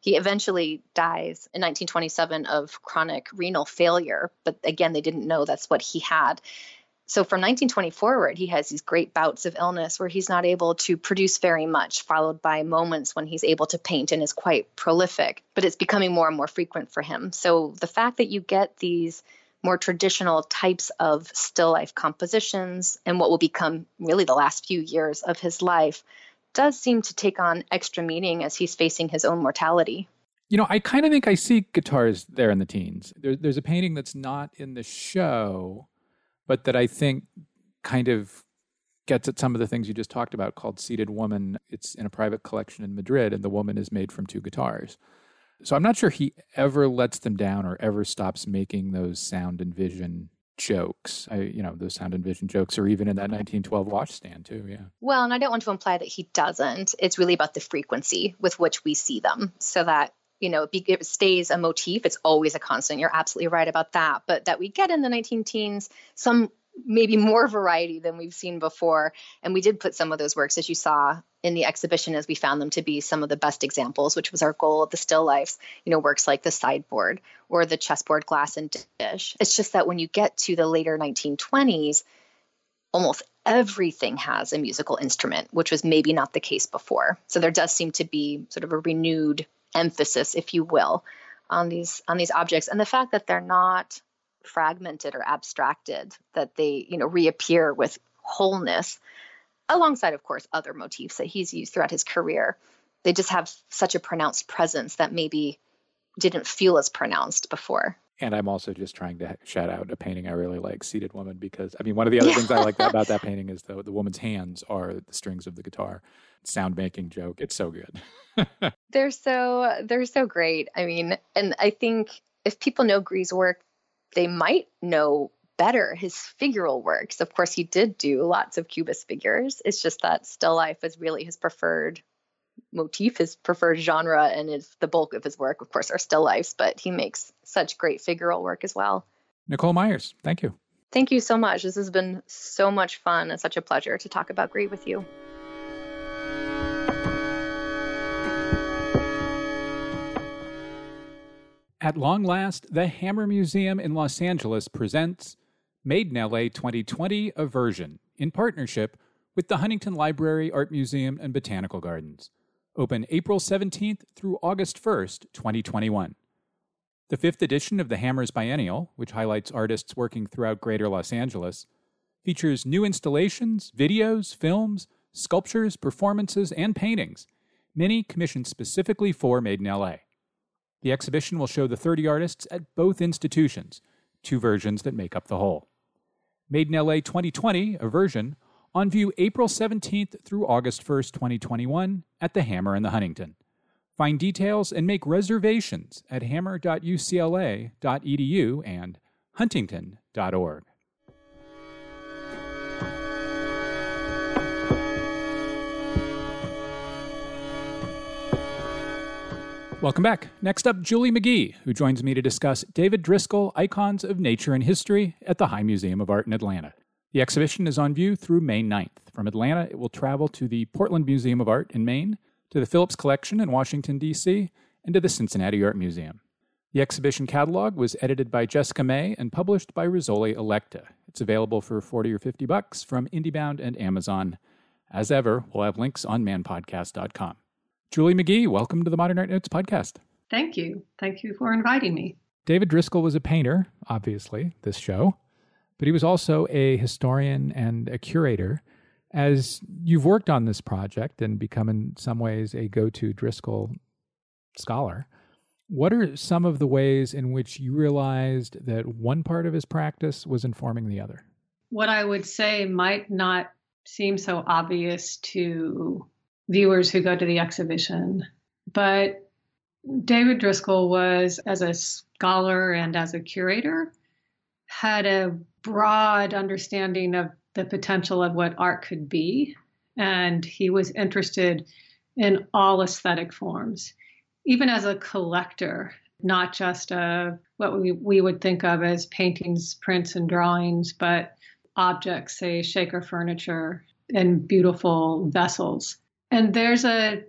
He eventually dies in 1927 of chronic renal failure, but again, they didn't know that's what he had. So from 1920 forward, he has these great bouts of illness where he's not able to produce very much, followed by moments when he's able to paint and is quite prolific. But it's becoming more and more frequent for him. So the fact that you get these more traditional types of still life compositions and what will become really the last few years of his life does seem to take on extra meaning as he's facing his own mortality. You know, I kind of think I see guitars there in the teens. There, there's a painting that's not in the show but that I think kind of gets at some of the things you just talked about called Seated Woman. It's in a private collection in Madrid, and the woman is made from two guitars. So I'm not sure he ever lets them down or ever stops making those sound and vision jokes. I, you know, those sound and vision jokes are even in that 1912 washstand too. Yeah. Well, and I don't want to imply that he doesn't. It's really about the frequency with which we see them, so that you know it stays a motif it's always a constant you're absolutely right about that but that we get in the 19 teens some maybe more variety than we've seen before. And we did put some of those works as you saw in the exhibition as we found them to be some of the best examples which was our goal of the still lifes you know works like the sideboard or the chessboard glass and dish. It's just that when you get to the later 1920s almost everything has a musical instrument which was maybe not the case before. So there does seem to be sort of a renewed emphasis, if you will, on these on these objects, and the fact that they're not fragmented or abstracted, that they you know reappear with wholeness, alongside, of course, other motifs that he's used throughout his career. They just have such a pronounced presence that maybe didn't feel as pronounced before. And I'm also just trying to shout out a painting I really like, Seated Woman, because I mean, one of the other yeah. things I like about that painting is the, the woman's hands are the strings of the guitar. Sound making joke. It's so good. they're so they're so great. I mean, and I think if people know Gris's work, they might know better his figural works. Of course, he did do lots of cubist figures. It's just that still life is really his preferred motif, his preferred genre, and is the bulk of his work, of course, are still lifes, but he makes such great figural work as well. Nicole Myers, thank you. Thank you so much. This has been so much fun and such a pleasure to talk about Gris with you. At long last, the Hammer Museum in Los Angeles presents Made in LA 2020 A Version in partnership with the Huntington Library, Art Museum, and Botanical Gardens. Open April 17th through August 1st, 2021. The fifth edition of the Hammers Biennial, which highlights artists working throughout greater Los Angeles, features new installations, videos, films, sculptures, performances, and paintings, many commissioned specifically for Made in LA. The exhibition will show the 30 artists at both institutions, two versions that make up the whole. Made in LA 2020, a version, on view April 17th through August 1st, 2021, at the Hammer and the Huntington. Find details and make reservations at hammer.ucla.edu and huntington.org. Welcome back. Next up, Julie McGee, who joins me to discuss David Driskell Icons of Nature and History at the High Museum of Art in Atlanta. The exhibition is on view through May 9th. From Atlanta, it will travel to the Portland Museum of Art in Maine, to the Phillips Collection in Washington, D.C., and to the Cincinnati Art Museum. The exhibition catalog was edited by Jessica May and published by Rizzoli Electa. It's available for 40 or 50 bucks from IndieBound and Amazon. As ever, we'll have links on manpodcast.com. Julie McGee, welcome to the Modern Art Notes podcast. Thank you. Thank you for inviting me. David Driskell was a painter, obviously, this show, but he was also a historian and a curator. As you've worked on this project and become, in some ways, a go to Driskell scholar, what are some of the ways in which you realized that one part of his practice was informing the other? What I would say might not seem so obvious to viewers who go to the exhibition. But David Driskell was, as a scholar and as a curator, had a broad understanding of the potential of what art could be. And he was interested in all aesthetic forms. Even as a collector, not just uh, what we, we would think of as paintings, prints, and drawings, but objects, say Shaker furniture and beautiful vessels and there's a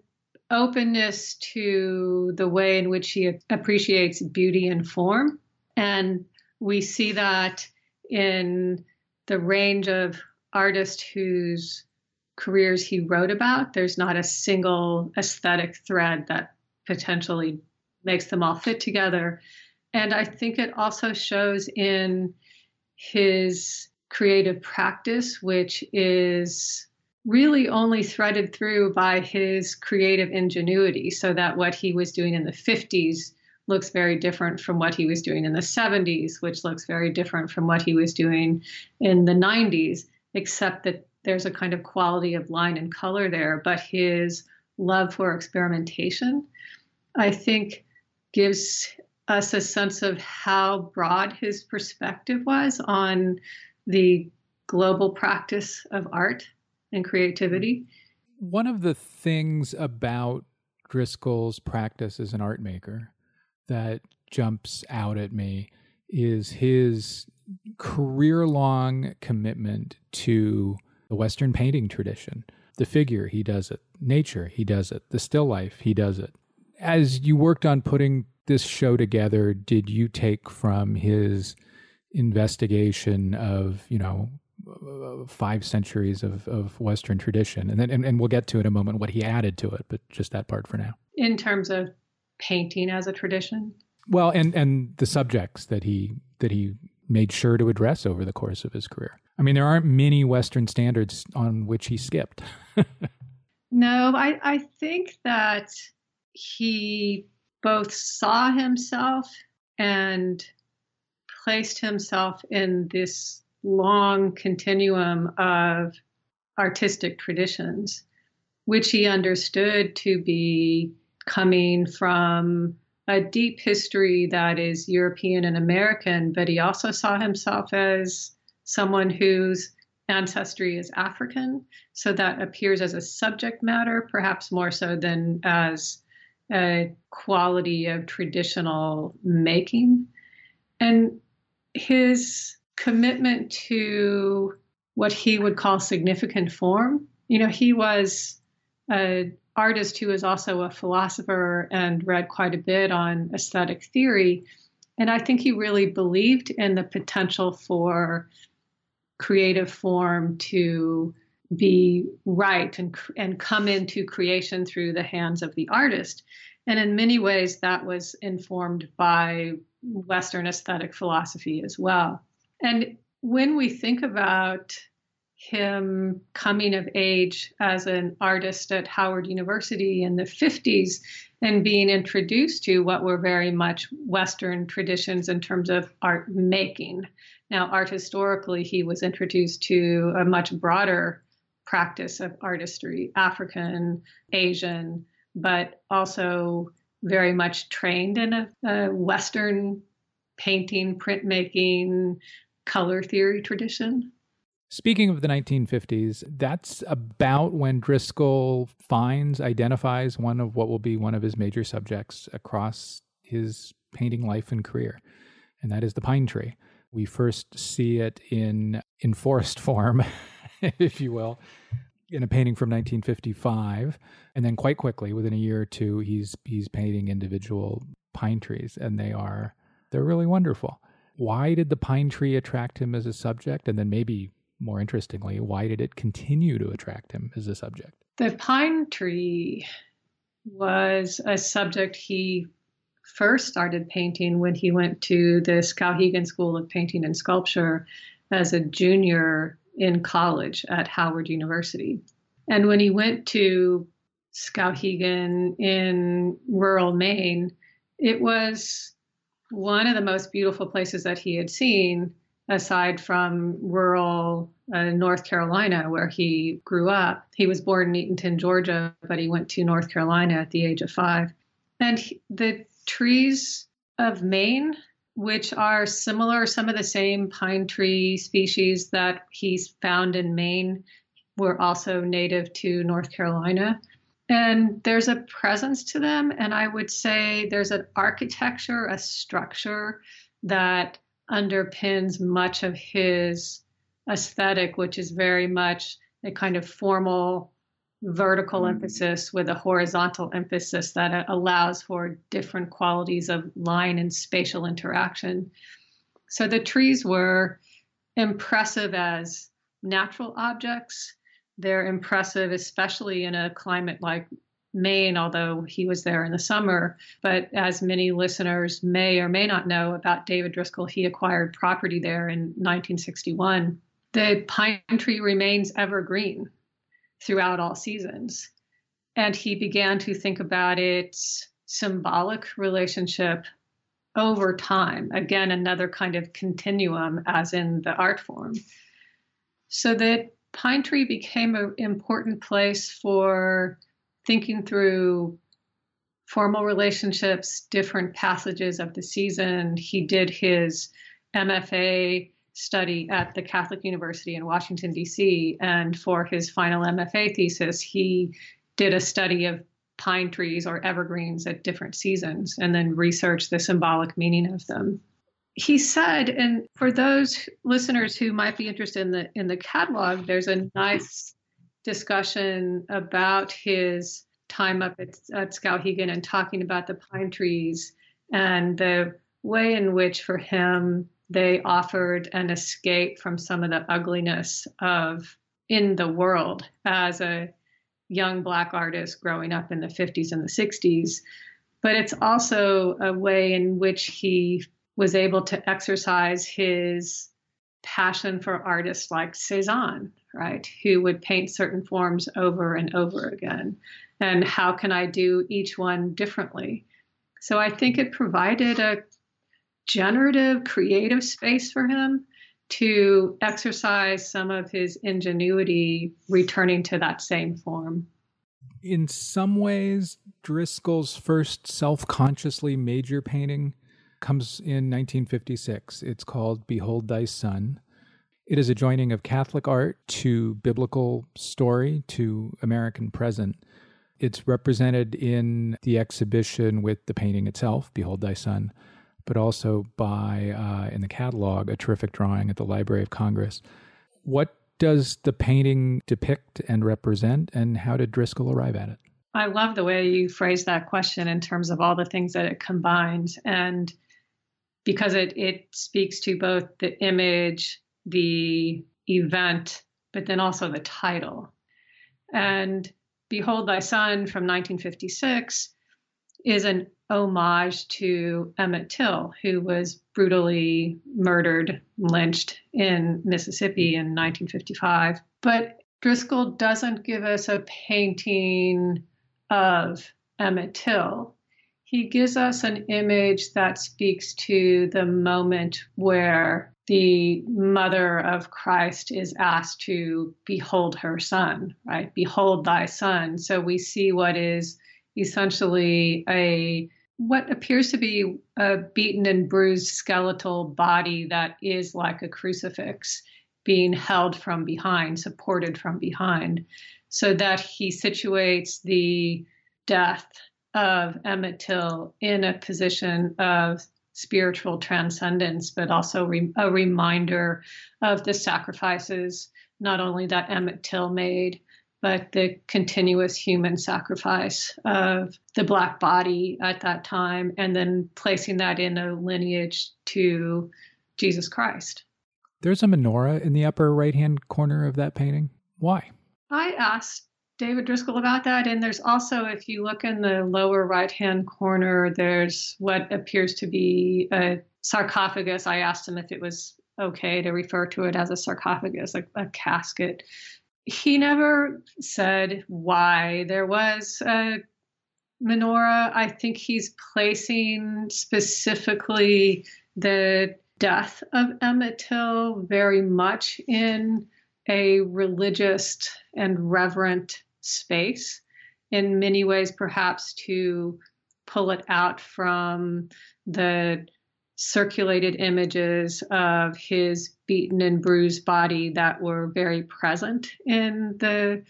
openness to the way in which he appreciates beauty and form. And we see that in the range of artists whose careers he wrote about. There's not a single aesthetic thread that potentially makes them all fit together. And i think it also shows in his creative practice which is really only threaded through by his creative ingenuity, so that what he was doing in the 50s looks very different from what he was doing in the 70s, which looks very different from what he was doing in the 90s, except that there's a kind of quality of line and color there. But his love for experimentation, I think, gives us a sense of how broad his perspective was on the global practice of art and creativity. One of the things about Driskell's practice as an art maker that jumps out at me is his career long commitment to the Western painting tradition. The figure, he does it. Nature, he does it. The still life, he does it. As you worked on putting this show together, did you take from his investigation of, you know, five centuries of, of Western tradition. And then, and, and we'll get to in a moment what he added to it, but just that part for now. In terms of painting as a tradition? Well, and, and the subjects that he, that he made sure to address over the course of his career. I mean, there aren't many Western standards on which he skipped. no, I, I think that he both saw himself and placed himself in this long continuum of artistic traditions, which he understood to be coming from a deep history that is European and American, but he also saw himself as someone whose ancestry is African. So that appears as a subject matter, perhaps more so than as a quality of traditional making. And his commitment to what he would call significant form. You know, he was an artist who was also a philosopher and read quite a bit on aesthetic theory. And I think he really believed in the potential for creative form to be right and, and come into creation through the hands of the artist. And in many ways, that was informed by Western aesthetic philosophy as well. And when we think about him coming of age as an artist at Howard University in the 50s and being introduced to what were very much Western traditions in terms of art making. Now, art historically, he was introduced to a much broader practice of artistry, African, Asian, but also very much trained in a, a Western painting, printmaking, color theory tradition. Speaking of the 1950s, that's about when Driskell finds, identifies one of what will be one of his major subjects across his painting life and career, and that is the pine tree. We first see it in in forest form, if you will, in a painting from 1955, and then quite quickly, within a year or two, he's he's painting individual pine trees, and they are they're really wonderful. Why did the pine tree attract him as a subject, and then maybe more interestingly, why did it continue to attract him as a subject? The pine tree was a subject he first started painting when he went to the Skowhegan School of Painting and Sculpture as a junior in college at Howard University. And when he went to Skowhegan in rural Maine, it was one of the most beautiful places that he had seen aside from rural uh, North Carolina, where he grew up. He was born in Eatonton, Georgia, but he went to North Carolina at the age of five. And he, the trees of Maine, which are similar, some of the same pine tree species that he's found in Maine, were also native to North Carolina. And there's a presence to them. And I would say there's an architecture, a structure that underpins much of his aesthetic, which is very much a kind of formal vertical mm-hmm. emphasis with a horizontal emphasis that allows for different qualities of line and spatial interaction. So the trees were impressive as natural objects. They're impressive, especially in a climate like Maine, although he was there in the summer. But as many listeners may or may not know about David Driskell, he acquired property there in 1961. The pine tree remains evergreen throughout all seasons. And he began to think about its symbolic relationship over time. Again, another kind of continuum, as in the art form. So that Pine Tree became an important place for thinking through formal relationships, different passages of the season. He did his MFA study at the Catholic University in Washington, D.C., and for his final MFA thesis, he did a study of pine trees or evergreens at different seasons and then researched the symbolic meaning of them. He said, and for those listeners who might be interested in the in the catalog, there's a nice discussion about his time up at, at Skowhegan and talking about the pine trees and the way in which, for him, they offered an escape from some of the ugliness of in the world as a young black artist growing up in the 50s and the 60s. But it's also a way in which he was able to exercise his passion for artists like Cezanne, right, who would paint certain forms over and over again. And how can I do each one differently? So I think it provided a generative, creative space for him to exercise some of his ingenuity, returning to that same form. In some ways, Driskell's first self consciously major painting comes in 1956. It's called Behold Thy Son. It is a joining of Catholic art to biblical story to American present. It's represented in the exhibition with the painting itself, Behold Thy Son, but also by, uh, in the catalog, a terrific drawing at the Library of Congress. What does the painting depict and represent, and how did Driskell arrive at it? I love the way you phrase that question in terms of all the things that it combines. And because it, it speaks to both the image, the event, but then also the title. And Behold Thy Son from 1956 is an homage to Emmett Till, who was brutally murdered, lynched in Mississippi in 1955. But Driskell doesn't give us a painting of Emmett Till he gives us an image that speaks to the moment where the mother of Christ is asked to behold her son, right? Behold thy son. So we see what is essentially a what appears to be a beaten and bruised skeletal body that is like a crucifix being held from behind, supported from behind, so that he situates the death of Emmett Till in a position of spiritual transcendence, but also re- a reminder of the sacrifices not only that Emmett Till made, but the continuous human sacrifice of the black body at that time, and then placing that in a lineage to Jesus Christ. There's a menorah in the upper right hand corner of that painting. Why? I asked David Driskell about that. And there's also, if you look in the lower right hand corner, there's what appears to be a sarcophagus. I asked him if it was okay to refer to it as a sarcophagus, a, a casket. He never said why. There was a menorah. I think he's placing specifically the death of Emmett Till very much in a religious and reverent space in many ways, perhaps to pull it out from the circulated images of his beaten and bruised body that were very present in the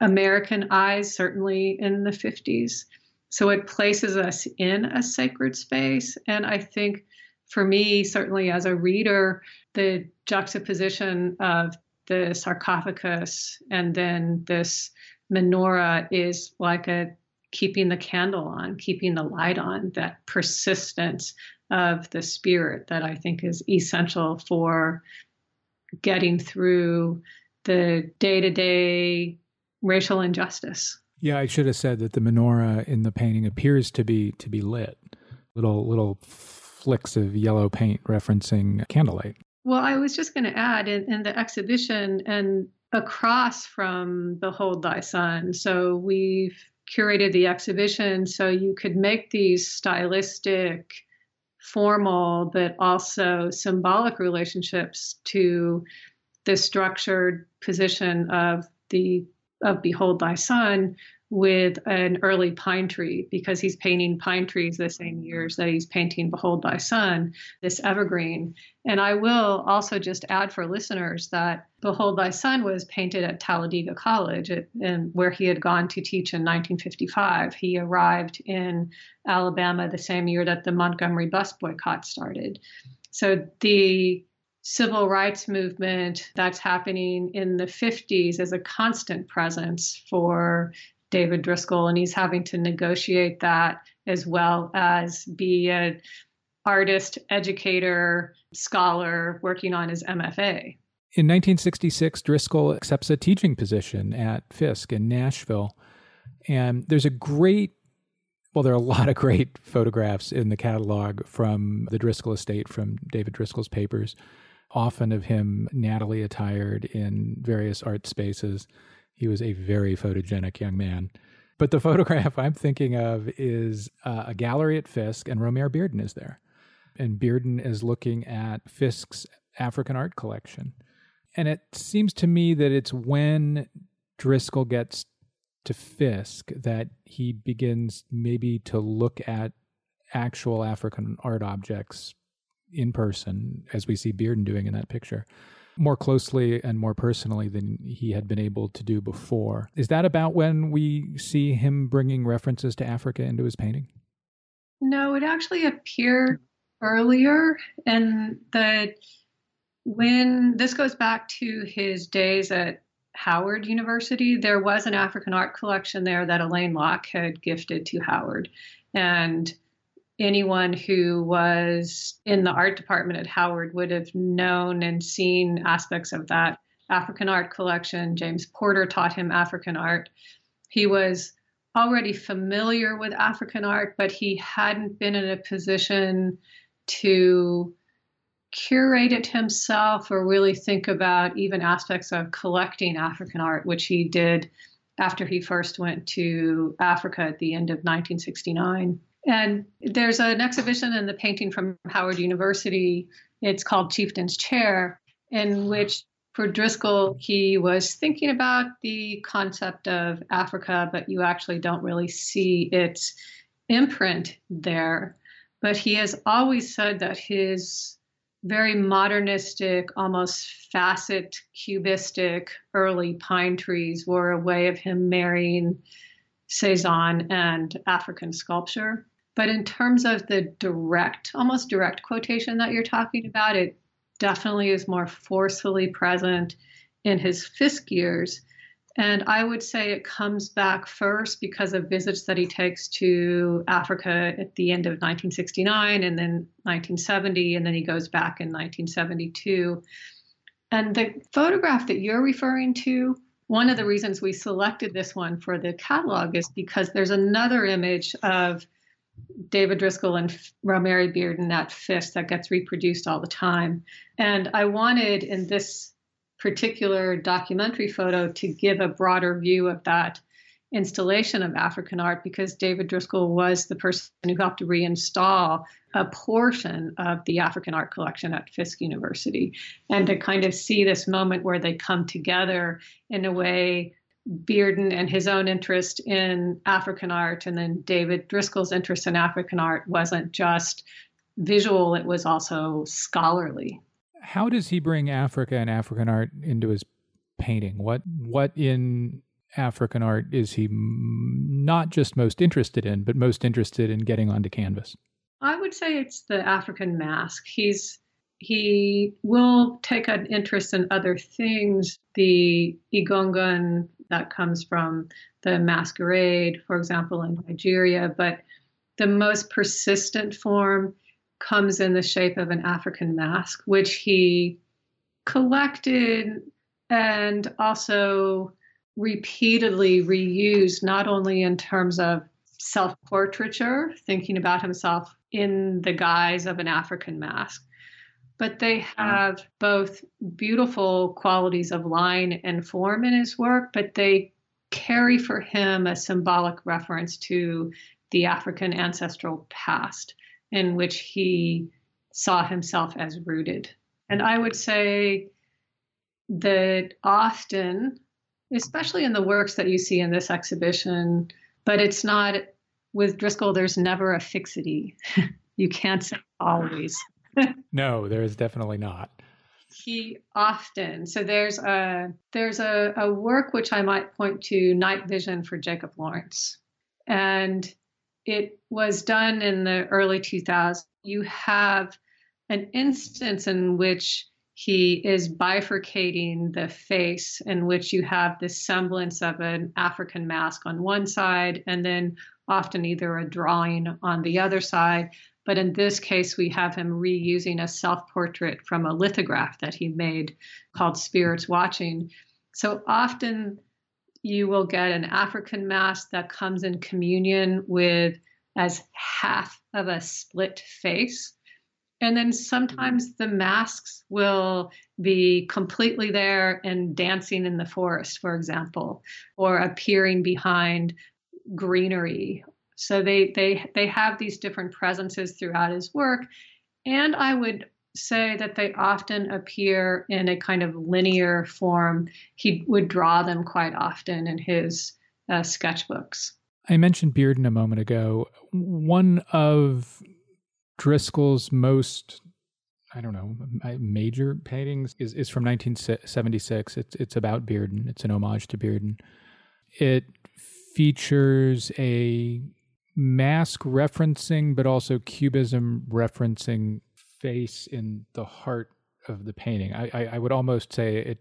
American eyes, certainly in the 50s. So it places us in a sacred space. And I think for me, certainly as a reader, the juxtaposition of the sarcophagus and then this menorah is like a keeping the candle on, keeping the light on, that persistence of the spirit that I think is essential for getting through the day to day racial injustice. Yeah, I should have said that the menorah in the painting appears to be to be lit. Little little flicks of yellow paint referencing candlelight. Well, I was just going to add in, in the exhibition and across from Behold Thy Son. So we've curated the exhibition so you could make these stylistic, formal, but also symbolic relationships to the structured position of the of Behold Thy Son with an early pine tree because he's painting pine trees the same years that he's painting Behold Thy Son, this evergreen. And I will also just add for listeners that Behold Thy Son was painted at Talladega College, at, and where he had gone to teach in 1955. He arrived in Alabama the same year that the Montgomery bus boycott started. So the civil rights movement that's happening in the 50s is a constant presence for David Driskell, and he's having to negotiate that as well as be an artist, educator, scholar working on his MFA. In 1966, Driskell accepts a teaching position at Fisk in Nashville. And there's a great, well, there are a lot of great photographs in the catalog from the Driskell estate, from David Driskell's papers, often of him Natalie attired in various art spaces. He was a very photogenic young man. But the photograph I'm thinking of is uh, a gallery at Fisk, and Romare Bearden is there. And Bearden is looking at Fisk's African art collection. And it seems to me that it's when Driskell gets to Fisk that he begins maybe to look at actual African art objects in person, as we see Bearden doing in that picture more closely and more personally than he had been able to do before. Is that about when we see him bringing references to Africa into his painting? No, it actually appeared earlier, and that when this goes back to his days at Howard University, there was an African art collection there that Alain Locke had gifted to Howard. And anyone who was in the art department at Howard would have known and seen aspects of that African art collection. James Porter taught him African art. He was already familiar with African art, but he hadn't been in a position to curate it himself or really think about even aspects of collecting African art, which he did after he first went to Africa at the end of 1969. And there's an exhibition in the painting from Howard University. It's called Chieftain's Chair, in which for Driskell, he was thinking about the concept of Africa, but you actually don't really see its imprint there. But he has always said that his very modernistic, almost facet cubistic early pine trees were a way of him marrying Cezanne and African sculpture. But in terms of the direct, almost direct quotation that you're talking about, it definitely is more forcefully present in his Fisk years. And I would say it comes back first because of visits that he takes to Africa at the end of 1969 and then 1970, and then he goes back in 1972. And the photograph that you're referring to, one of the reasons we selected this one for the catalog is because there's another image of David Driskell and Romare Bearden at Fisk that gets reproduced all the time. And I wanted in this particular documentary photo to give a broader view of that installation of African art because David Driskell was the person who helped to reinstall a portion of the African art collection at Fisk University. And to kind of see this moment where they come together in a way Bearden and his own interest in African art, and then David Driskell's interest in African art wasn't just visual, it was also scholarly how does he bring Africa and African art into his painting? What what in African art is he not just most interested in, but most interested in getting onto canvas? I would say it's the African mask. He's he will take an interest in other things. The Egungun that comes from the masquerade, for example, in Nigeria, but the most persistent form comes in the shape of an African mask, which he collected and also repeatedly reused, not only in terms of self portraiture, thinking about himself in the guise of an African mask, but they mm-hmm. have both beautiful qualities of line and form in his work, but they carry for him a symbolic reference to the African ancestral past in which he saw himself as rooted. And I would say that often, especially in the works that you see in this exhibition, but it's not with Driskell, there's never a fixity. you can't say always. no, there is definitely not. He often so there's a there's a, a work which I might point to Night Vision for Jacob Lawrence. And it was done in the early 2000s. You have an instance in which he is bifurcating the face, in which you have this semblance of an African mask on one side, and then often either a drawing on the other side. But in this case, we have him reusing a self portrait from a lithograph that he made called Spirits Watching. So often you will get an African mask that comes in communion with as half of a split face. And then sometimes the masks will be completely there and dancing in the forest, for example, or appearing behind greenery. So they they they have these different presences throughout his work. And I would say that they often appear in a kind of linear form. He would draw them quite often in his uh, sketchbooks. I mentioned Bearden a moment ago. One of Driskell's most, I don't know, major paintings is, is from 1976. It's, it's about Bearden, it's an homage to Bearden. It features a mask referencing, but also cubism referencing face in the heart of the painting. I, I, I would almost say it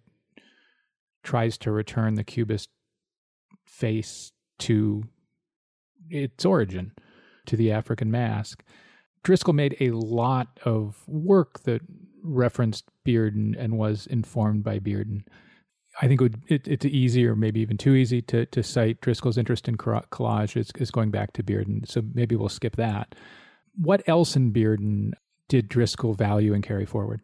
tries to return the cubist face to its origin, to the African mask. Driskell made a lot of work that referenced Bearden and was informed by Bearden. I think it would, it, it's easy, or maybe even too easy, to, to cite Driskell's interest in collage is, is going back to Bearden. So maybe we'll skip that. What else in Bearden did Driskell value and carry forward?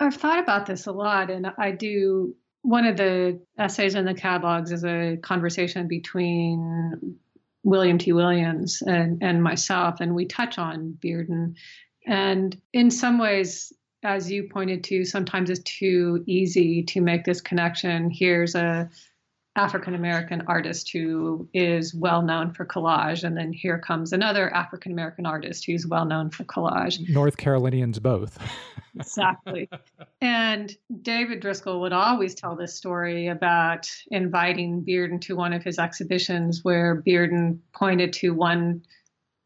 I've thought about this a lot, and I do. One of the essays in the catalogs is a conversation between William T. Williams and, and myself, and we touch on Bearden. And in some ways, as you pointed to, sometimes it's too easy to make this connection. Here's a African American artist who is well known for collage, and then here comes another African American artist who's well known for collage. North Carolinians both. exactly. And David Driskell would always tell this story about inviting Bearden to one of his exhibitions where Bearden pointed to one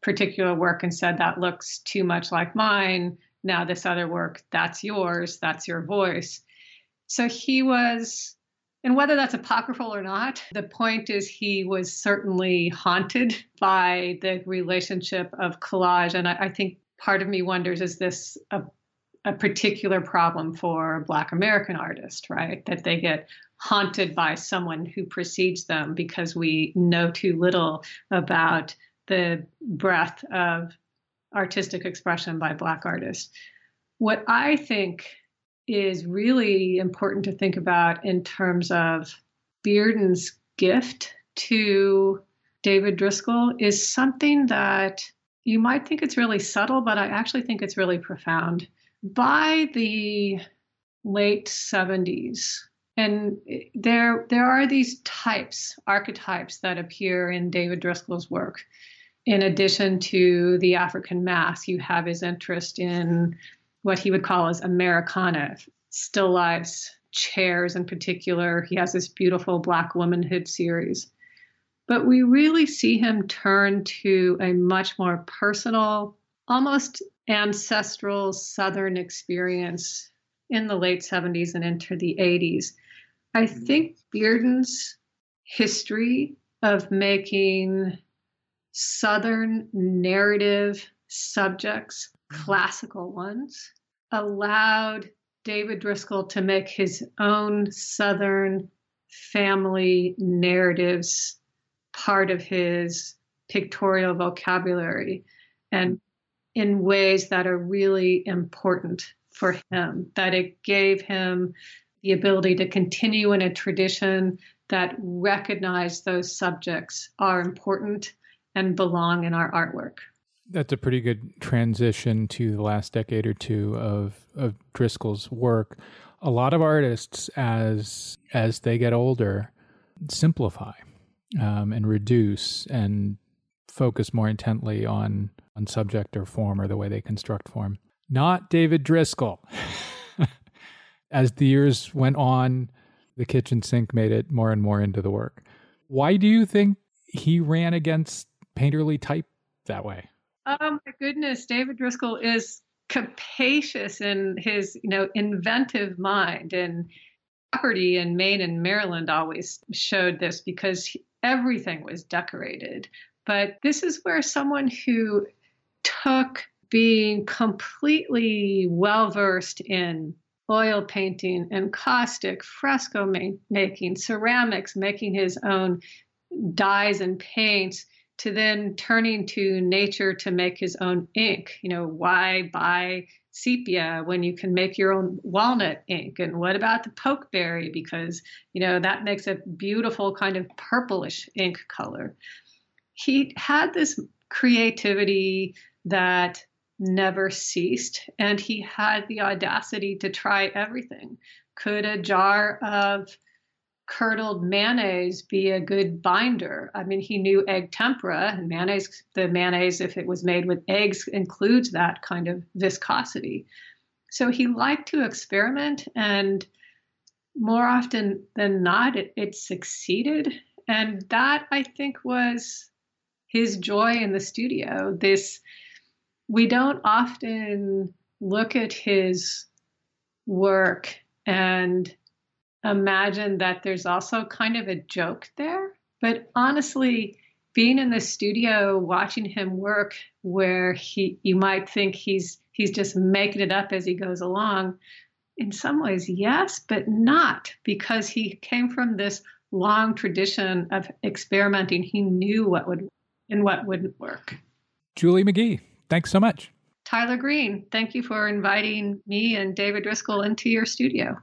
particular work and said, That looks too much like mine. Now, this other work, that's yours, that's your voice. So he was and whether that's apocryphal or not, the point is he was certainly haunted by the relationship of collage. And I, I think part of me wonders is this a, a particular problem for Black American artists, right? That they get haunted by someone who precedes them because we know too little about the breadth of artistic expression by Black artists. What I think is really important to think about in terms of Bearden's gift to David Driskell is something that you might think it's really subtle, but I actually think it's really profound. By the late 70s, and there there are these types, archetypes that appear in David Driskell's work. In addition to the African mask, you have his interest in what he would call as Americana, still lifes, chairs in particular. He has this beautiful Black womanhood series. But we really see him turn to a much more personal, almost ancestral Southern experience in the late 70s and into the 80s. I think Bearden's history of making Southern narrative subjects mm-hmm. classical ones, allowed David Driskell to make his own Southern family narratives part of his pictorial vocabulary and in ways that are really important for him, that it gave him the ability to continue in a tradition that recognized those subjects are important and belong in our artwork that's a pretty good transition to the last decade or two of of Driskell's work. A lot of artists, as as they get older, simplify um, and reduce and focus more intently on on subject or form or the way they construct form. Not David Driskell. as the years went on, the kitchen sink made it more and more into the work. Why do you think he ran against painterly type that way? Oh my goodness, David Driskell is capacious in his, you know, inventive mind and property in Maine and Maryland always showed this because everything was decorated. But this is where someone who took being completely well versed in oil painting, and caustic, fresco ma- making, ceramics, making his own dyes and paints, to then turning to nature to make his own ink. You know, why buy sepia when you can make your own walnut ink? And what about the pokeberry? Because, you know, that makes a beautiful kind of purplish ink color. He had this creativity that never ceased, and he had the audacity to try everything. Could a jar of curdled mayonnaise be a good binder? I mean, he knew egg tempera and mayonnaise, the mayonnaise, if it was made with eggs, includes that kind of viscosity. So he liked to experiment, and more often than not, it, it succeeded. And that, I think, was his joy in the studio. This, we don't often look at his work and imagine that there's also kind of a joke there. But honestly, being in the studio watching him work where he you might think he's he's just making it up as he goes along in some ways yes but not because he came from this long tradition of experimenting. He knew what would and what wouldn't work. Julie mcgee thanks so much. Tyler green thank you for inviting me and david driskell into your studio